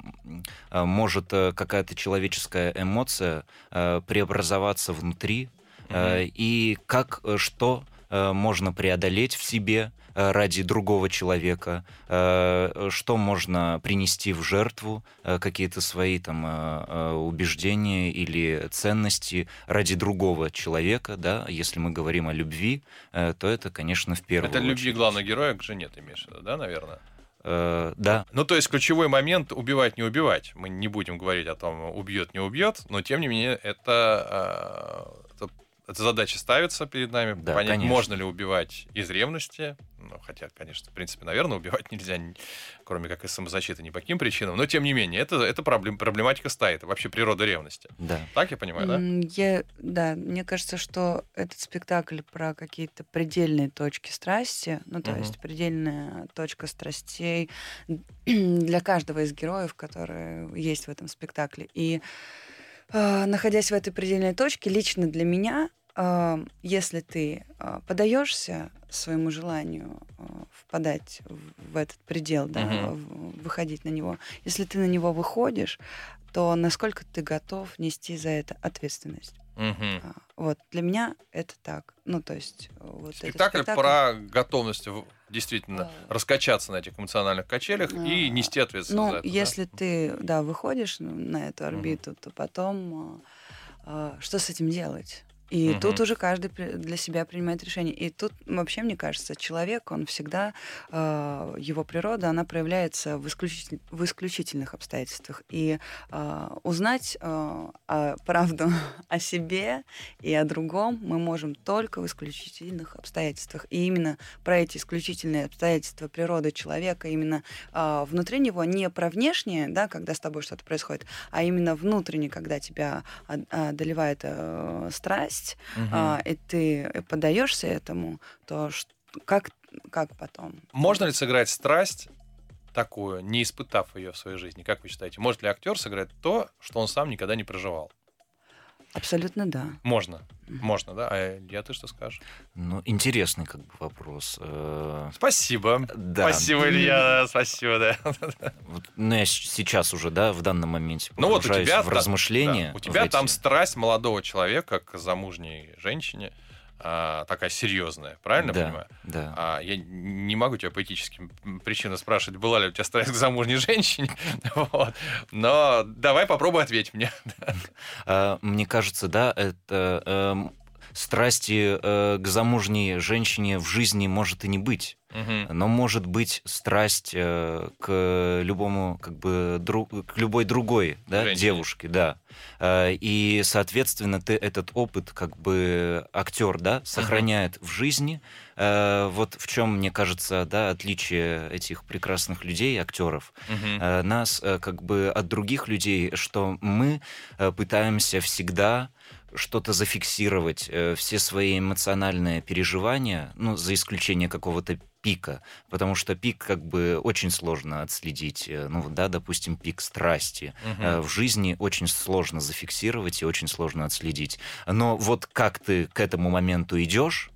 [SPEAKER 3] э, может э, какая-то человеческая эмоция э, преобразоваться внутри, э, и как, э, что э, можно преодолеть в себе э, ради другого человека, э, что можно принести в жертву, э, какие-то свои там э, э, убеждения или ценности ради другого человека, да, если мы говорим о любви, э, то это, конечно, в первую
[SPEAKER 2] Это любви
[SPEAKER 3] очередь.
[SPEAKER 2] главного героя к жене, ты имеешь в виду, да, наверное?
[SPEAKER 3] Э, да,
[SPEAKER 2] Ну, то есть ключевой момент убивать, не убивать. Мы не будем говорить о том, убьет, не убьет, но тем не менее это, э, это, эта задача ставится перед нами.
[SPEAKER 3] Да,
[SPEAKER 2] понять,
[SPEAKER 3] конечно.
[SPEAKER 2] можно ли убивать из ревности. Ну, хотя, конечно, в принципе, наверное, убивать нельзя, кроме как из самозащиты, ни по каким причинам. Но тем не менее, это, это проблем, проблематика стоит. Вообще природа ревности.
[SPEAKER 3] да.
[SPEAKER 2] Так я понимаю, да?
[SPEAKER 4] Я, да, мне кажется, что этот спектакль про какие-то предельные точки страсти, ну, то
[SPEAKER 2] Мгм.
[SPEAKER 4] есть предельная точка страстей для каждого из героев, которые есть в этом спектакле. И э, находясь в этой предельной точке, лично для меня, э, если ты э, подаешься своему желанию э, впадать в, в этот предел, да, в- выходить на него, если ты на него выходишь, то насколько ты готов нести за это ответственность. А, Вот, для меня это так. Ну, то есть... э, Вот этот
[SPEAKER 2] Спектакль, про готовность действительно
[SPEAKER 4] А.
[SPEAKER 2] раскачаться на этих эмоциональных качелях и
[SPEAKER 4] А,
[SPEAKER 2] нести ответственность
[SPEAKER 4] Ну,
[SPEAKER 2] за это. да?
[SPEAKER 4] если ты, да, выходишь на эту орбиту, то потом а, а, что с этим делать? И
[SPEAKER 2] Мгм.
[SPEAKER 4] тут уже каждый для себя принимает решение. И тут вообще, мне кажется, человек, он всегда, э, его природа, она проявляется в, исключитель- в исключительных обстоятельствах. И э, узнать э, о- правду о себе и о другом мы можем только в исключительных обстоятельствах. И именно про эти исключительные обстоятельства природы человека, именно а, внутри него, не про внешнее, да, когда с тобой что-то происходит, а именно внутренне, когда тебя од- одолевает э, страсть,
[SPEAKER 2] Мгм.
[SPEAKER 4] а, и ты поддаешься этому, то как, как потом?
[SPEAKER 2] Можно ли сыграть страсть такую, не испытав ее в своей жизни? Как вы считаете? Может ли актер сыграть то, что он сам никогда не проживал?
[SPEAKER 4] Абсолютно да.
[SPEAKER 2] Можно. Можно, да? А я ты что скажешь?
[SPEAKER 3] Ну, интересный как бы вопрос. Э,
[SPEAKER 2] Спасибо.
[SPEAKER 3] Да.
[SPEAKER 2] Спасибо, Илья. Спасибо, да.
[SPEAKER 3] Вот, ну, я сейчас уже, да, в данном моменте
[SPEAKER 2] Ну вот у тебя
[SPEAKER 3] в размышления.
[SPEAKER 2] Да, У тебя
[SPEAKER 3] в эти.
[SPEAKER 2] там страсть молодого человека к замужней женщине а, такая серьезная, правильно
[SPEAKER 3] да,
[SPEAKER 2] понимаю?
[SPEAKER 3] Да.
[SPEAKER 2] А я не могу тебя по этическим причинам спрашивать, была ли у тебя страсть к замужней женщине. Вот. Но давай попробуй ответь мне.
[SPEAKER 3] А, Мне кажется, да, это эм, страсти э, к замужней женщине в жизни может и не быть.
[SPEAKER 2] Мгм.
[SPEAKER 3] Но может быть страсть э, к любому, как бы, дру- к любой другой да,
[SPEAKER 2] Женщине.
[SPEAKER 3] девушке, да. Э, И, соответственно, ты этот опыт, как бы, актер, да, сохраняет в жизни. Э, Вот в чем, мне кажется, да, отличие этих прекрасных людей, актеров,
[SPEAKER 2] Мгм.
[SPEAKER 3] э, нас э, как бы от других людей, что мы э, пытаемся всегда что-то зафиксировать, э, все свои эмоциональные переживания, ну, за исключением какого-то пика, потому что пик как бы очень сложно отследить, э, ну, да, допустим, пик страсти. Э, В жизни очень сложно зафиксировать и очень сложно отследить. Но вот как ты к этому моменту идешь,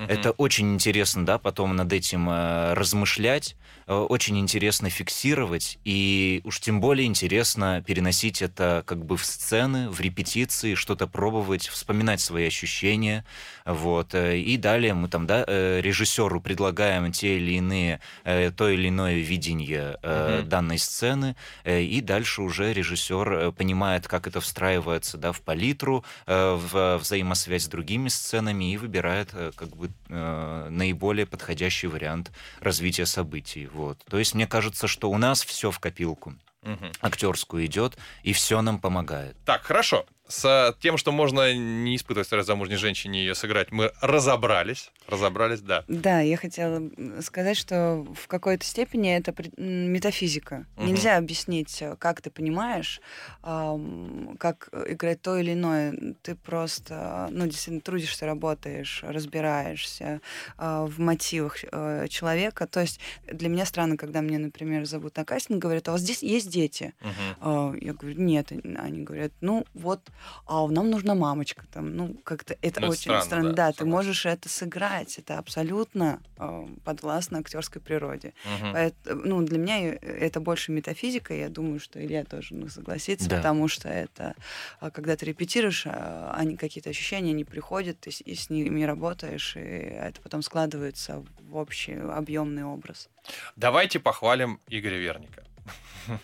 [SPEAKER 2] Мгм.
[SPEAKER 3] это очень интересно, да, потом над этим э, размышлять, э, очень интересно фиксировать, и уж тем более интересно переносить это как бы в сцены, в репетиции, что-то пробовать, вспоминать свои ощущения, вот. э, И далее мы там, да, э, режиссеру предлагаем те или иные, э, то или иное видение
[SPEAKER 2] Мгм.
[SPEAKER 3] данной сцены, и дальше уже режиссер понимает, как это встраивается, да, в палитру, в взаимосвязь с другими сценами и выбирает как бы э, наиболее подходящий вариант развития событий. Вот. То есть мне кажется, что у нас все в копилку
[SPEAKER 2] Мгм.
[SPEAKER 3] актерскую идет, и все нам помогает.
[SPEAKER 2] Так, хорошо. С тем, что можно не испытывать страсть замужней женщине и ее сыграть, мы разобрались. Разобрались, да.
[SPEAKER 4] Да, я хотела сказать, что в какой-то степени это метафизика.
[SPEAKER 2] Мгм.
[SPEAKER 4] Нельзя объяснить, как ты понимаешь, как играть то или иное. Ты просто, ну, действительно трудишься, работаешь, разбираешься а, в мотивах э, человека. То есть для меня странно, когда мне, например, зовут на кастинг, говорят, а у вас здесь есть дети? А, Я говорю, нет. Они говорят, ну вот, а нам нужна мамочка. Там, ну, как-то это
[SPEAKER 2] Ну, это
[SPEAKER 4] очень
[SPEAKER 2] странно,
[SPEAKER 4] странно.
[SPEAKER 2] да,
[SPEAKER 4] Да, ты можешь это сыграть. Это абсолютно э, подвластно актерской природе.
[SPEAKER 2] Мгм.
[SPEAKER 4] Поэт- ну, для меня э, это больше метафизика. Я думаю, что Илья тоже ну, согласится,
[SPEAKER 3] Да.
[SPEAKER 4] потому что это, а, когда ты репетируешь, а, они какие-то ощущения не приходят, ты и с ними работаешь, и это потом складывается в общий объемный образ.
[SPEAKER 2] Давайте похвалим Игоря Верника.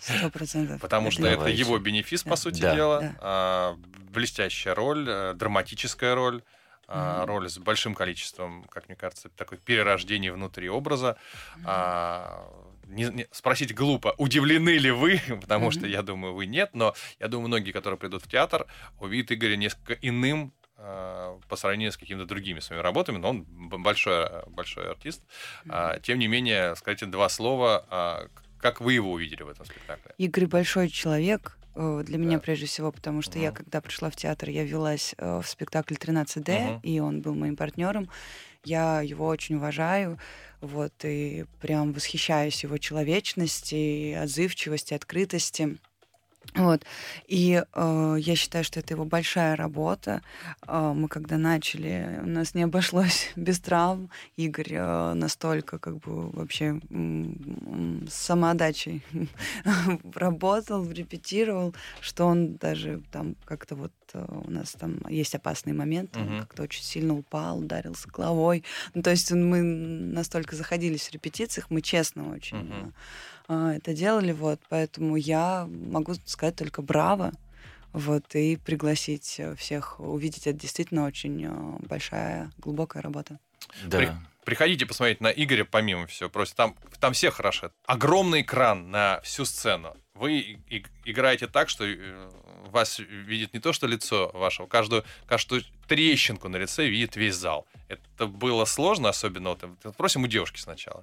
[SPEAKER 4] Сто процентов.
[SPEAKER 2] Потому что это его бенефис, по сути дела. А, блестящая роль, э, драматическая роль. а. Роль с большим количеством, как мне кажется, такое перерождение внутри образа. А, не- не- спросить глупо, удивлены ли вы, потому что
[SPEAKER 4] Мгм.
[SPEAKER 2] я думаю, вы нет, но я думаю, многие, которые придут в театр, увидят Игоря несколько иным а, по сравнению с какими-то другими своими работами, но он большой, большой артист. А, Тем не менее, скажите два слова, а, как вы его увидели в этом спектакле?
[SPEAKER 4] Игорь большой человек э, для меня
[SPEAKER 2] Да.
[SPEAKER 4] прежде всего, потому что я,
[SPEAKER 2] Мгм.
[SPEAKER 4] когда пришла в театр, я велась э, в спектакль 13D,
[SPEAKER 2] Мгм.
[SPEAKER 4] и он был моим партнером. Я его очень уважаю, вот, и прям восхищаюсь его человечности, отзывчивости, открытости. Вот. И э, я считаю, что это его большая работа. Э, мы когда начали, у нас не обошлось без травм. Игорь э, настолько как бы вообще с самоотдачей работал, репетировал, что он даже там как-то вот э, у нас там есть опасные моменты, он
[SPEAKER 2] Мгм.
[SPEAKER 4] как-то очень сильно упал, ударился головой. Ну, то есть мы настолько заходились в репетициях, мы честно очень
[SPEAKER 2] Мгм.
[SPEAKER 4] А, это делали, вот, поэтому я могу сказать только браво, Вот, и пригласить э, всех увидеть. Это действительно очень э, большая, глубокая работа.
[SPEAKER 3] Да.
[SPEAKER 2] При- Приходите посмотреть на Игоря, помимо всего прочего. Там, там все хороши. Огромный экран на всю сцену. Вы и- и- играете так, что э, вас видит не то, что лицо вашего, каждую, каждую трещинку на лице видит весь зал. Это было сложно, особенно вот, просим у девушки сначала.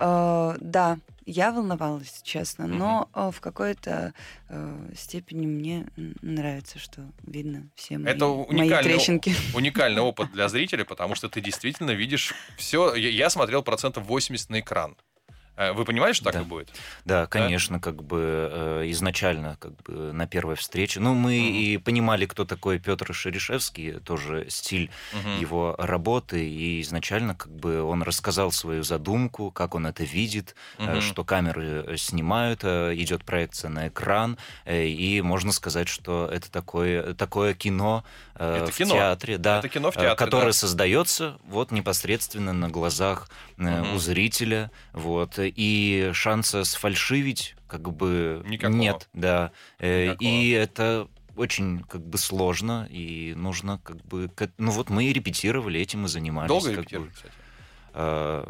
[SPEAKER 4] Э, да, я волновалась, честно, но э, в какой-то э, степени мне нравится, что видно все мои,
[SPEAKER 2] Это
[SPEAKER 4] мои
[SPEAKER 2] уникальный,
[SPEAKER 4] трещинки.
[SPEAKER 2] уникальный опыт для зрителя, потому что ты действительно видишь все. Я, я смотрел процентов 80 на экран. Э, Вы понимаете, что так
[SPEAKER 3] Да.
[SPEAKER 2] и будет?
[SPEAKER 3] Да, конечно, как бы э, изначально, как бы на первой встрече. Ну, мы
[SPEAKER 2] Мгм.
[SPEAKER 3] и понимали, кто такой Петр Шерешевский, тоже стиль
[SPEAKER 2] Мгм.
[SPEAKER 3] его работы, и изначально как бы он рассказал свою задумку, как он это видит,
[SPEAKER 2] Мгм.
[SPEAKER 3] что камеры э, снимают, идет проекция на экран, и можно сказать, что это такое, такое кино,
[SPEAKER 2] Это
[SPEAKER 3] в
[SPEAKER 2] кино.
[SPEAKER 3] театре, да,
[SPEAKER 2] Это кино в театре,
[SPEAKER 3] которое
[SPEAKER 2] да.
[SPEAKER 3] создается вот непосредственно на глазах
[SPEAKER 2] Мгм.
[SPEAKER 3] у зрителя, вот, и шанса сфальшивить как бы
[SPEAKER 2] Никакого.
[SPEAKER 3] нет, да, Э,
[SPEAKER 2] Никакого.
[SPEAKER 3] и это очень как бы сложно и нужно как бы ну вот мы и репетировали этим и занимались
[SPEAKER 2] Долго
[SPEAKER 3] как бы.
[SPEAKER 2] репетировали, кстати?
[SPEAKER 3] Э,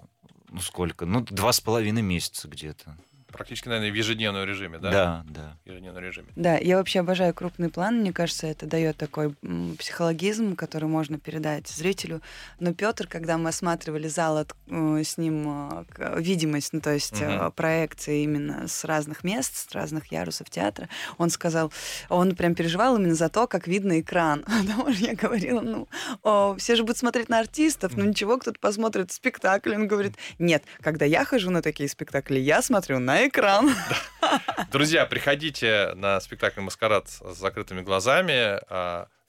[SPEAKER 3] ну сколько ну два с половиной месяца где-то
[SPEAKER 2] Практически, наверное, в ежедневном режиме, да?
[SPEAKER 3] да да
[SPEAKER 2] В ежедневном режиме.
[SPEAKER 4] Да, я вообще обожаю крупный план. Мне кажется, это дает такой психологизм, который можно передать зрителю. Но Петр, когда мы осматривали зал, от- э, с ним э, видимость, ну то есть
[SPEAKER 2] Мгм.
[SPEAKER 4] проекции именно с разных мест, с разных ярусов театра, он сказал, он прям переживал именно за то, как видно экран. Потому что я говорила, ну, о, все же будут смотреть на артистов, ну ничего, кто-то посмотрит спектакль. Он говорит, нет, когда я хожу на такие спектакли, я смотрю на экран.
[SPEAKER 2] Друзья, приходите на спектакль «Маскарад» с закрытыми глазами.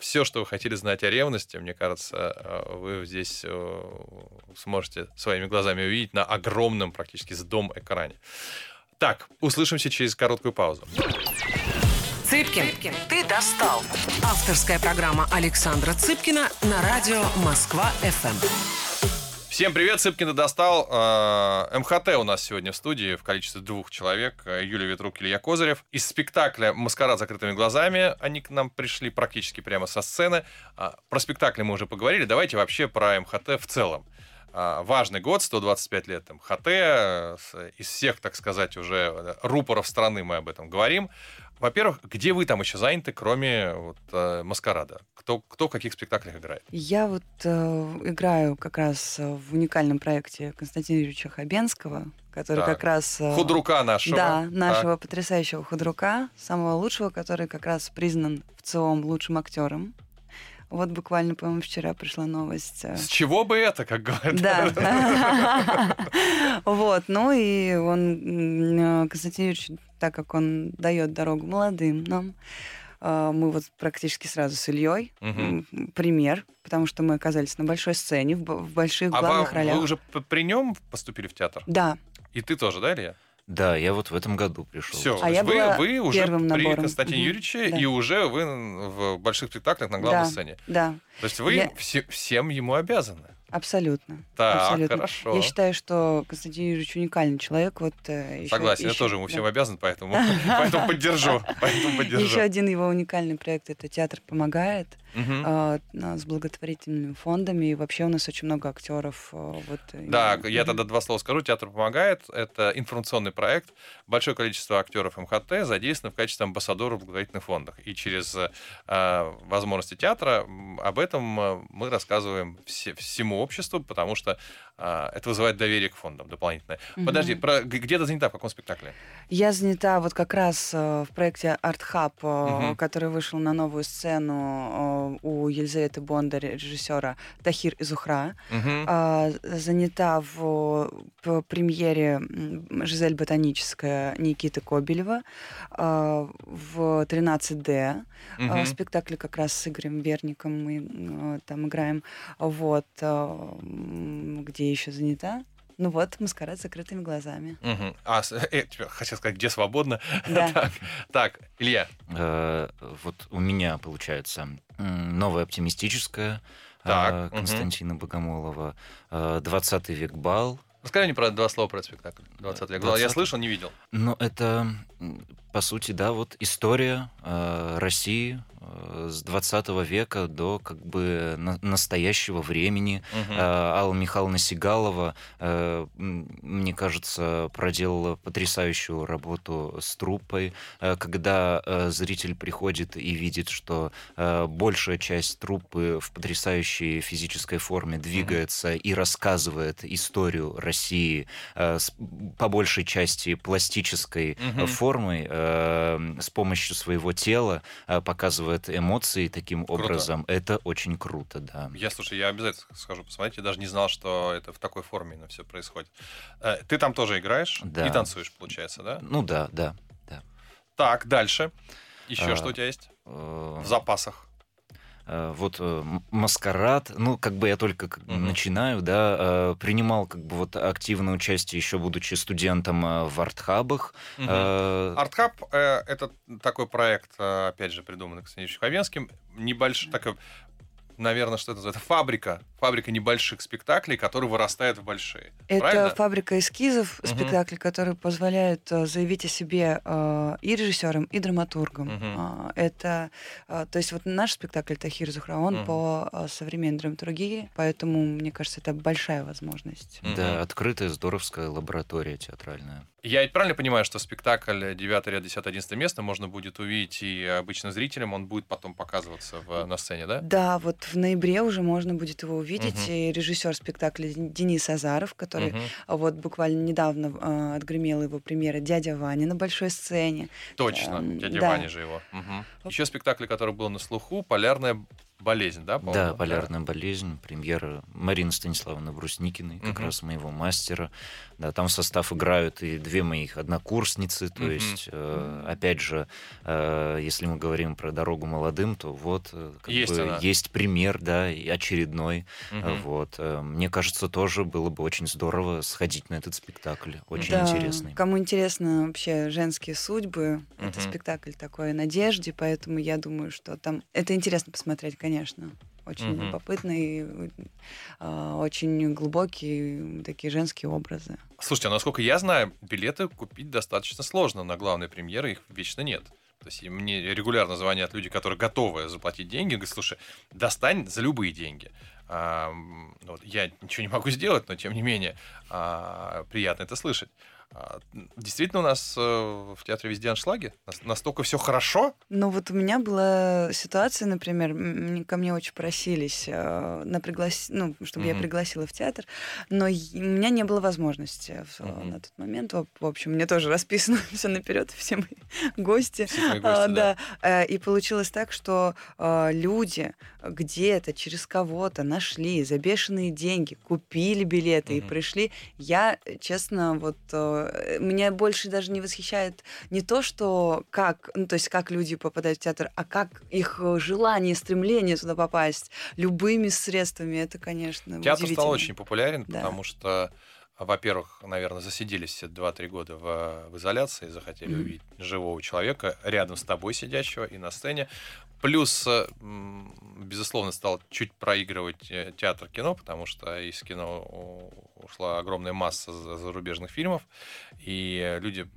[SPEAKER 2] Все, что вы хотели знать о ревности, мне кажется, а, вы здесь э, сможете своими глазами увидеть на огромном, практически с дом экране. Так, услышимся через короткую паузу.
[SPEAKER 1] Цыпкин, ты достал. Авторская программа Александра Цыпкина на радио Москва-ФМ.
[SPEAKER 2] Всем привет, Цыпкин достал. Э, МХТ у нас сегодня в студии в количестве двух человек. Э, Юлия Ветрук, Илья Козырев. Из спектакля «Маскарад закрытыми глазами» они к нам пришли практически прямо со сцены. А, Про спектакли мы уже поговорили. Давайте вообще про МХТ в целом. А, Важный год, 125 лет МХТ. э, Из всех, так сказать, уже рупоров страны мы об этом говорим. Во-первых, где вы там еще заняты, кроме вот, э, «Маскарада»? Кто, кто в каких спектаклях играет?
[SPEAKER 4] Я вот э, играю как раз в уникальном проекте Константина Юрьевича Хабенского, который
[SPEAKER 2] Так.
[SPEAKER 4] как раз... э,
[SPEAKER 2] Худрука нашего.
[SPEAKER 4] Да,
[SPEAKER 2] Так.
[SPEAKER 4] нашего потрясающего худрука, самого лучшего, который как раз признан в ЦИОМ лучшим актером. Вот буквально, по-моему, вчера пришла новость. э,
[SPEAKER 2] С чего бы это, как говорят?
[SPEAKER 4] Да. Вот, ну и он, э, Константин Юрьевич, так как он дает дорогу молодым нам, э, мы вот практически сразу с Ильей пример, потому что мы оказались на большой сцене, в, больших
[SPEAKER 2] А
[SPEAKER 4] главных
[SPEAKER 2] вам-
[SPEAKER 4] ролях.
[SPEAKER 2] вы уже при нем поступили в театр?
[SPEAKER 4] Да,
[SPEAKER 2] И ты тоже, да, Илья?
[SPEAKER 3] Да я вот в этом году пришел
[SPEAKER 2] Все.
[SPEAKER 4] А я
[SPEAKER 2] вы,
[SPEAKER 4] была
[SPEAKER 2] вы уже
[SPEAKER 4] первым
[SPEAKER 2] при
[SPEAKER 4] набором.
[SPEAKER 2] Константине
[SPEAKER 4] Мгм.
[SPEAKER 2] Юрьевиче,
[SPEAKER 4] Да.
[SPEAKER 2] и уже вы в больших спектаклях на главной
[SPEAKER 4] Да.
[SPEAKER 2] сцене.
[SPEAKER 4] да,
[SPEAKER 2] То есть вы
[SPEAKER 4] Я-
[SPEAKER 2] все- всем ему обязаны.
[SPEAKER 4] абсолютно.
[SPEAKER 2] Так,
[SPEAKER 4] абсолютно.
[SPEAKER 2] хорошо.
[SPEAKER 4] Я считаю, что Константин Юрьевич уникальный человек. Вот, э, ещё-
[SPEAKER 2] Согласен, я
[SPEAKER 4] ещё-
[SPEAKER 2] тоже ему
[SPEAKER 4] да.
[SPEAKER 2] всем обязан, поэтому, поэтому поддержу. Поэтому поддержу.
[SPEAKER 4] Еще один его уникальный проект это Театр помогает На- с благотворительными фондами. И вообще у нас очень много актеров. а, Вот,
[SPEAKER 2] Да,
[SPEAKER 4] именно.
[SPEAKER 2] я тогда два слова скажу. Театр помогает. Это информационный проект. Большое количество актеров МХТ задействовано в качестве амбассадоров в благотворительных фондах. И через э, возможности театра об этом э, мы рассказываем все- всему обществу, потому что э, это вызывает доверие к фондам дополнительное.
[SPEAKER 4] Мгм.
[SPEAKER 2] Подожди, про, где ты занята, в каком спектакле?
[SPEAKER 4] Я занята вот как раз э, в проекте Art Hub,
[SPEAKER 2] Мгм.
[SPEAKER 4] который вышел на новую сцену э, у Елизаветы Бондарь, режиссера Тахир Изухра. А, занята в премьере «Жизель ботаническая» Никиты Кобелева а, в 13D. а,
[SPEAKER 2] Мгм.
[SPEAKER 4] В спектакле как раз с Игорем Верником мы там играем. Вот. а, еще занята? Ну вот, маскарад с закрытыми глазами.
[SPEAKER 2] Мгм. А, э, хотел сказать, где свободно.
[SPEAKER 4] Да.
[SPEAKER 2] так, так, Илья.
[SPEAKER 3] Э, вот у меня получается новая оптимистическая
[SPEAKER 2] Так,
[SPEAKER 3] э,
[SPEAKER 2] мгм.
[SPEAKER 3] Константина Богомолова, э, 20 век бал.
[SPEAKER 2] Расскажи мне про два слова про спектакль. 20 век. Я
[SPEAKER 3] 20.
[SPEAKER 2] слышал, не видел.
[SPEAKER 3] Но это м, по сути, да, вот история э, России э, с 20 века до как бы на, настоящего времени.
[SPEAKER 2] Мгм.
[SPEAKER 3] Э, Алла Михайловна Сигалова, э, мне кажется, проделала потрясающую работу с труппой. Э, Когда э, зритель приходит и видит, что э, большая часть труппы в потрясающей физической форме двигается и рассказывает историю России э, с- по большей части пластической
[SPEAKER 2] Мгм.
[SPEAKER 3] формой, э, с помощью своего тела э, показывает эмоции таким
[SPEAKER 2] Круто.
[SPEAKER 3] образом. Это очень круто, да.
[SPEAKER 2] Я, слушай, я обязательно схожу посмотреть. Я даже не знал, что это в такой форме именно все происходит. Э, Ты там тоже играешь
[SPEAKER 3] Да.
[SPEAKER 2] и танцуешь, получается, да?
[SPEAKER 3] Ну да, да, да.
[SPEAKER 2] Так, дальше. Еще
[SPEAKER 3] А,
[SPEAKER 2] что у тебя есть
[SPEAKER 3] Э,
[SPEAKER 2] в запасах?
[SPEAKER 3] Э, Вот э, маскарад, ну, как бы я только
[SPEAKER 2] Мгм.
[SPEAKER 3] начинаю, да, э, принимал как бы вот активное участие еще будучи студентом в артхабах. Э,
[SPEAKER 2] Артхаб это такой проект, опять же, придуманный Константином Хабенским. Небольшой, такой, наверное, что это называется? Фабрика. Фабрика небольших спектаклей, которые вырастают в большие.
[SPEAKER 4] Это
[SPEAKER 2] Правильно?
[SPEAKER 4] фабрика эскизов,
[SPEAKER 2] Мгм.
[SPEAKER 4] спектакль, который позволяет э, заявить о себе э, и режиссерам, и драматургам. А, Это, э, то есть вот наш спектакль Тахир Зухра, он
[SPEAKER 2] Мгм.
[SPEAKER 4] по э, современной драматургии, поэтому, мне кажется, это большая возможность.
[SPEAKER 2] Мгм.
[SPEAKER 3] Да, открытая здоровская лаборатория театральная.
[SPEAKER 2] Я ведь правильно понимаю, что спектакль 9 ряд, 10 11 место можно будет увидеть и обычным зрителям, он будет потом показываться в, на сцене, да?
[SPEAKER 4] Да, вот в ноябре уже можно будет его увидеть.
[SPEAKER 2] Мгм.
[SPEAKER 4] И режиссер спектакля Денис Азаров, который а, вот буквально недавно э, отгремела его премьера «Дядя Ваня» на большой сцене.
[SPEAKER 2] Точно,
[SPEAKER 4] Эм,
[SPEAKER 2] дядя
[SPEAKER 4] да.
[SPEAKER 2] Ваня же его. Еще спектакль, который был на слуху, «Полярная болезнь», да? по-моему?
[SPEAKER 3] Да, полярная болезнь, премьера Марины Станиславовны Брусникиной, как
[SPEAKER 2] Мгм.
[SPEAKER 3] раз моего мастера. Да, там в состав играют и две моих однокурсницы, то
[SPEAKER 2] Мгм.
[SPEAKER 3] есть, э, опять же, э, если мы говорим про дорогу молодым, то вот э, как
[SPEAKER 2] Есть
[SPEAKER 3] бы
[SPEAKER 2] она.
[SPEAKER 3] есть пример, да, и очередной. Э, Вот, э, мне кажется, тоже было бы очень здорово сходить на этот спектакль, очень
[SPEAKER 4] Да,
[SPEAKER 3] интересный.
[SPEAKER 4] Кому интересно вообще женские судьбы, это
[SPEAKER 2] Мгм.
[SPEAKER 4] спектакль такой о надежде, поэтому я думаю, что там это интересно посмотреть, конечно. Очень
[SPEAKER 2] Мгм.
[SPEAKER 4] любопытный, э, очень глубокие такие женские образы.
[SPEAKER 2] Слушайте, а насколько я знаю, билеты купить достаточно сложно на главные премьеры, их вечно нет. То есть мне регулярно звонят люди, которые готовы заплатить деньги, говорят, слушай, достань за любые деньги. А, вот я ничего не могу сделать, но тем не менее а, приятно это слышать. А, действительно, у нас э, в театре везде аншлаги? Нас- Настолько все хорошо?
[SPEAKER 4] Ну вот у меня была ситуация, например, ко мне очень просились, э, на приглас... ну, чтобы я
[SPEAKER 2] Мгм.
[SPEAKER 4] пригласила в театр, но у меня не было возможности
[SPEAKER 2] Мгм.
[SPEAKER 4] на тот момент. В общем, мне тоже расписано все наперед, все мои гости.
[SPEAKER 2] Все твои
[SPEAKER 4] А,
[SPEAKER 2] гости, да.
[SPEAKER 4] да. Э, И получилось так, что люди где-то через кого-то нашли за бешеные деньги, купили билеты и
[SPEAKER 2] Мгм.
[SPEAKER 4] пришли. Я, э, честно, вот э, меня больше даже не восхищает не то, что как, ну, то есть как люди попадают в театр, а как их э, желание, стремление туда попасть любыми средствами. Это, конечно,
[SPEAKER 2] Театр стал очень популярен,
[SPEAKER 4] Да.
[SPEAKER 2] потому что, во-первых, наверное, засиделись все 2-3 года в, в изоляции, захотели
[SPEAKER 4] Мгм.
[SPEAKER 2] увидеть живого человека рядом с тобой сидящего и на сцене. Плюс, э, безусловно, стал чуть проигрывать э, театр кино, потому что из кино ушла огромная масса за- зарубежных фильмов, и люди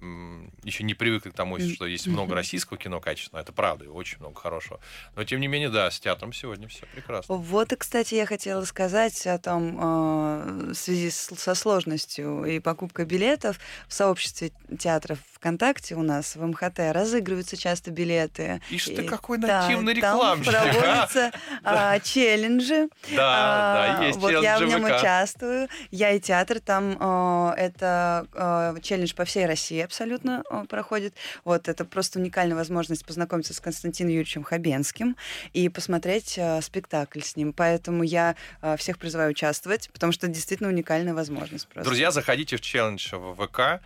[SPEAKER 2] еще не привыкли к тому, что есть много российского кино качественного, это правда, и очень много хорошего. Но, тем не менее, да, с театром сегодня все прекрасно.
[SPEAKER 4] Вот и, кстати, я хотела сказать о том, э, в связи со сложностью и покупкой билетов в сообществе театров ВКонтакте у нас в МХТ разыгрываются часто билеты. И
[SPEAKER 2] ты, какой
[SPEAKER 4] да,
[SPEAKER 2] нативный
[SPEAKER 4] там
[SPEAKER 2] рекламщик. а!
[SPEAKER 4] проводятся а, челленджи.
[SPEAKER 2] Да,
[SPEAKER 4] А,
[SPEAKER 2] да, есть
[SPEAKER 4] Вот я в нем
[SPEAKER 2] ВК.
[SPEAKER 4] участвую. Я и театр. Там а, это а, челлендж по всей России абсолютно а, проходит. Вот это просто уникальная возможность познакомиться с Константином Юрьевичем Хабенским и посмотреть а, спектакль с ним. Поэтому я а, всех призываю участвовать, потому что это действительно уникальная возможность. Просто.
[SPEAKER 2] Друзья, заходите в челлендж в ВК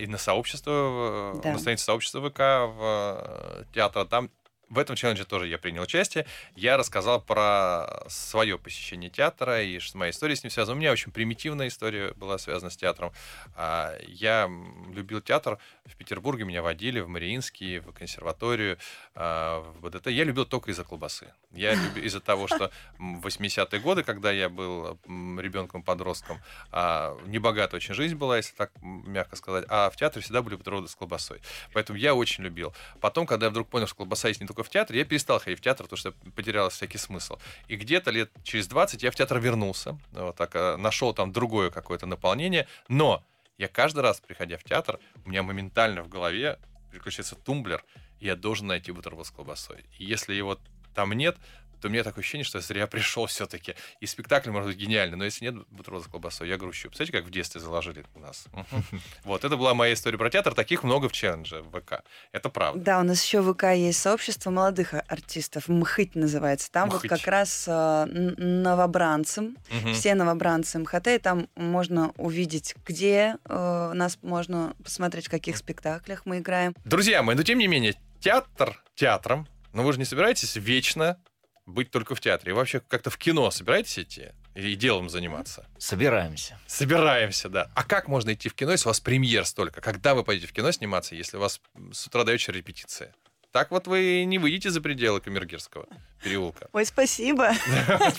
[SPEAKER 2] и на сообщество, э,
[SPEAKER 4] Да.
[SPEAKER 2] на странице сообщества ВК в э, театра. Там в этом челлендже тоже я принял участие. Я рассказал про свое посещение театра и что моя история с ним связана. У меня очень примитивная история была связана с театром. А, я любил театр. В Петербурге меня водили в Мариинский, в консерваторию, а, в БДТ. Я любил только из-за колбасы. Я любил из-за того, что в 80-е годы, когда я был ребенком-подростком, а, небогатая очень жизнь была, если так мягко сказать, а в театре всегда были бутерброды с колбасой. Поэтому я очень любил. Потом, когда я вдруг понял, что колбаса есть не только в театре, я перестал ходить в театр, потому что потерял всякий смысл. И где-то лет через 20 я в театр вернулся, вот так, э, нашел там другое какое-то наполнение, но я каждый раз, приходя в театр, у меня моментально в голове переключается тумблер, я должен найти бутерброд с колбасой. И если его там нет, то у меня такое ощущение, что я зря пришел все-таки. И спектакль может быть гениальный, но если нет бутерброда с колбасой, я грущу. Представляете, как в детстве заложили у нас? Вот, это была моя история про театр. Таких много в челлендже в ВК. Это правда.
[SPEAKER 4] Да, у нас еще в ВК есть сообщество молодых артистов. МХИТ называется. Там вот как раз э, новобранцам, все новобранцы МХТ, и там можно увидеть, где э, нас можно посмотреть, в каких спектаклях мы играем.
[SPEAKER 2] Друзья мои, но тем не менее, театр театром, но вы же не собираетесь вечно быть только в театре? И вообще как-то в кино собираетесь идти? И делом заниматься?
[SPEAKER 3] Собираемся.
[SPEAKER 2] Собираемся, да. А как можно идти в кино, если у вас премьер столько? Когда вы пойдете в кино сниматься, если у вас с утра дают репетиция? Так вот вы не выйдете за пределы Камергерского переулка.
[SPEAKER 4] Ой, спасибо.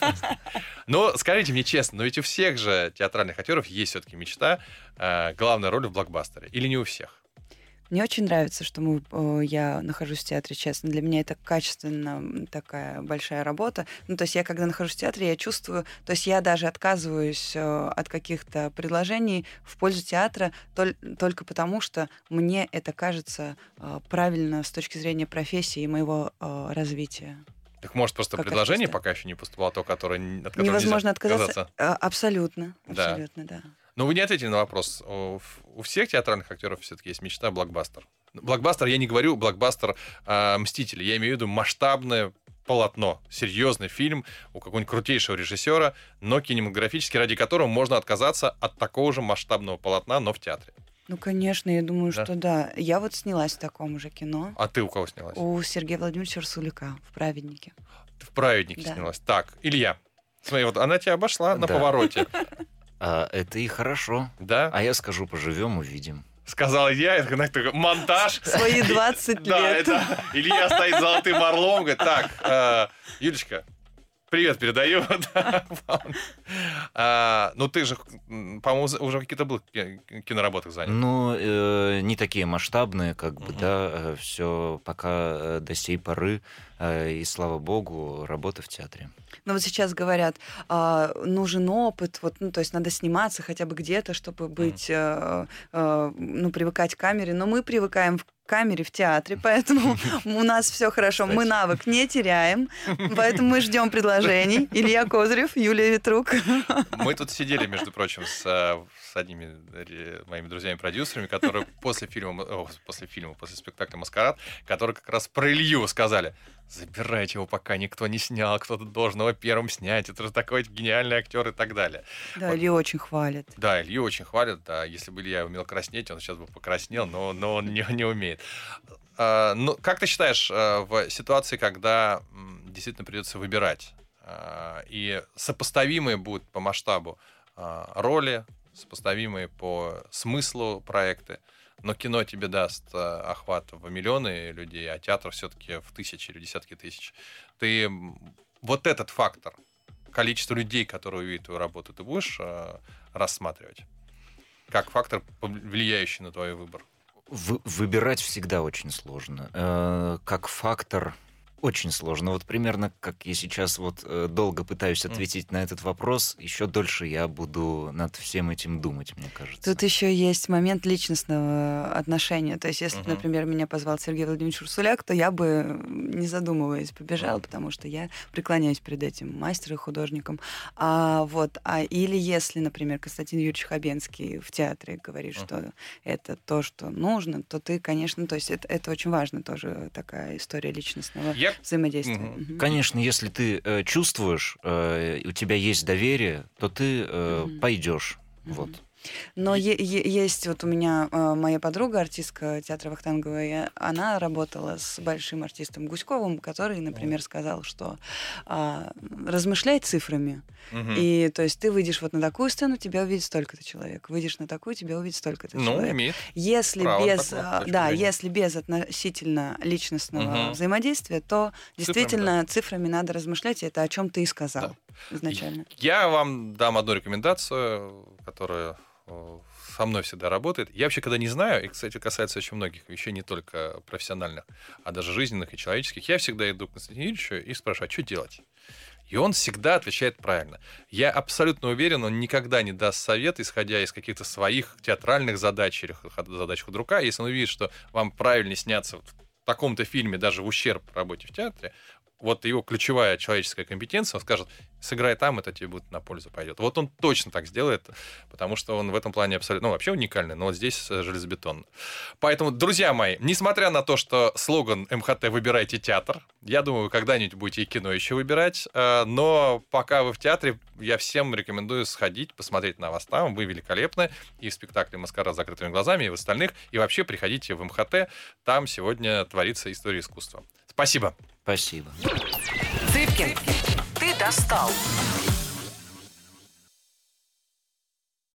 [SPEAKER 2] Но скажите мне честно, но ведь у всех же театральных актеров есть все-таки мечта э, главная роль в блокбастере. Или не у всех?
[SPEAKER 4] Мне очень нравится, что мы, я нахожусь в театре, честно. Для меня это качественно такая большая работа. Ну, то есть я, когда нахожусь в театре, я чувствую... То есть я даже отказываюсь э, от каких-то предложений в пользу театра только потому, что мне это кажется э, правильно с точки зрения профессии и моего э, развития.
[SPEAKER 2] Так может просто как предложение артиста. пока еще не поступало, то, которое,
[SPEAKER 4] от которого Невозможно отказаться. отказаться? Абсолютно, абсолютно, да. да.
[SPEAKER 2] Но вы не ответили на вопрос. У всех театральных актеров все-таки есть мечта блокбастер. Блокбастер, я не говорю блокбастер а, Мстители, я имею в виду масштабное полотно, серьезный фильм у какого-нибудь крутейшего режиссера, но кинематографический, ради которого можно отказаться от такого же масштабного полотна, но в театре.
[SPEAKER 4] Ну, конечно, я думаю, да? что да. Я вот снялась в таком же кино.
[SPEAKER 2] А ты у кого снялась?
[SPEAKER 4] У Сергея Владимировича Урсулика в «Праведнике».
[SPEAKER 2] Ты в «Праведнике» да. снялась. Так, Илья, смотри, вот она тебя обошла на повороте.
[SPEAKER 3] А, это и хорошо.
[SPEAKER 2] Да?
[SPEAKER 3] А я скажу, поживем, увидим.
[SPEAKER 2] Сказал я, это такой монтаж.
[SPEAKER 4] Свои 20 лет.
[SPEAKER 2] Да, это Илья стоит золотым орлом, говорит, так, э, Юлечка, привет передаю. а, ну, ты же, по-моему, уже какие-то был киноработах занят.
[SPEAKER 3] Ну, э, не такие масштабные, как бы, да, э, все пока до сей поры, и слава богу, работа в театре.
[SPEAKER 4] Но вот сейчас говорят, э, нужен опыт, вот, ну, то есть надо сниматься хотя бы где-то, чтобы быть, э, э, ну, привыкать к камере. Но мы привыкаем в камере в театре, поэтому у нас все хорошо. Мы навык не теряем, поэтому мы ждем предложений. Илья Козырев, Юлия Ветрук.
[SPEAKER 2] Мы тут сидели, между прочим, с, э, с одними э, моими друзьями-продюсерами, которые после фильма, о, после фильма, после спектакля «Маскарад», которые как раз про Илью сказали, забирайте его, пока никто не снял, кто-то должен его первым снять, это же такой гениальный актер и так далее.
[SPEAKER 4] Да, вот. Илью очень хвалят.
[SPEAKER 2] Да, Илью очень хвалят, да, если бы Илья умел краснеть, он сейчас бы покраснел, но, но он не, не умеет. А, ну, как ты считаешь, а, в ситуации, когда действительно придется выбирать, а, и сопоставимые будут по масштабу роли, сопоставимые по смыслу проекты, но кино тебе даст э, охват в миллионы людей, а театр все-таки в тысячи или десятки тысяч. Ты вот этот фактор, количество людей, которые увидят твою работу, ты будешь э, рассматривать как фактор, влияющий на твой выбор?
[SPEAKER 3] Вы, выбирать всегда очень сложно. Э, как фактор очень сложно. Вот примерно как я сейчас вот э, долго пытаюсь ответить mm. на этот вопрос, еще дольше я буду над всем этим думать, мне кажется.
[SPEAKER 4] Тут еще есть момент личностного отношения. То есть, если, uh-huh. например, меня позвал Сергей Владимирович Урсуляк, то я бы, не задумываясь, побежала, uh-huh. потому что я преклоняюсь перед этим мастером, художником. А, вот, а, или если, например, Константин Юрьевич Хабенский в театре говорит, uh-huh. что это то, что нужно, то ты, конечно, то есть это, это очень важно тоже такая история личностного. Я взаимодействия.
[SPEAKER 3] Угу. Конечно, если ты э, чувствуешь, э, у тебя есть доверие, то ты э, угу. пойдешь. Угу. Вот.
[SPEAKER 4] Но е- е- есть вот у меня э, моя подруга, артистка театра Вахтангова, и она работала с большим артистом Гуськовым, который, например, сказал, что а, размышляй цифрами.
[SPEAKER 2] Мгм.
[SPEAKER 4] И то есть ты выйдешь вот на такую сцену, тебя увидит столько-то человек. Выйдешь на такую, тебя увидит столько-то
[SPEAKER 2] Ну,
[SPEAKER 4] человек.
[SPEAKER 2] имеет.
[SPEAKER 4] Если
[SPEAKER 2] право
[SPEAKER 4] без,
[SPEAKER 2] такое,
[SPEAKER 4] а, да,
[SPEAKER 2] зрения.
[SPEAKER 4] если без относительно личностного
[SPEAKER 2] Мгм.
[SPEAKER 4] взаимодействия, то
[SPEAKER 2] Цифрами,
[SPEAKER 4] действительно цифрами, надо размышлять, и это о чем ты и сказал изначально.
[SPEAKER 2] Я вам дам одну рекомендацию, которая э, со мной всегда работает. Я вообще, когда не знаю, и, кстати, касается очень многих вещей, не только профессиональных, а даже жизненных и человеческих, я всегда иду к Константину Юрьевичу и спрашиваю, а что делать? И он всегда отвечает правильно. Я абсолютно уверен, он никогда не даст совет, исходя из каких-то своих театральных задач или задач худрука. Если он увидит, что вам правильнее сняться в таком-то фильме, даже в ущерб работе в театре, вот его ключевая человеческая компетенция, он скажет, сыграй там, это тебе будет на пользу пойдет. Вот он точно так сделает, потому что он в этом плане абсолютно, ну, вообще уникальный, но вот здесь э, железобетонно. Поэтому, друзья мои, несмотря на то, что слоган МХТ «Выбирайте театр», я думаю, вы когда-нибудь будете и кино еще выбирать, э, но пока вы в театре, я всем рекомендую сходить, посмотреть на вас там, вы великолепны, и в спектакле «Маскара с закрытыми глазами», и в остальных, и вообще приходите в МХТ, там сегодня творится история искусства. Спасибо.
[SPEAKER 3] Спасибо.
[SPEAKER 1] Цыпкин, ты достал.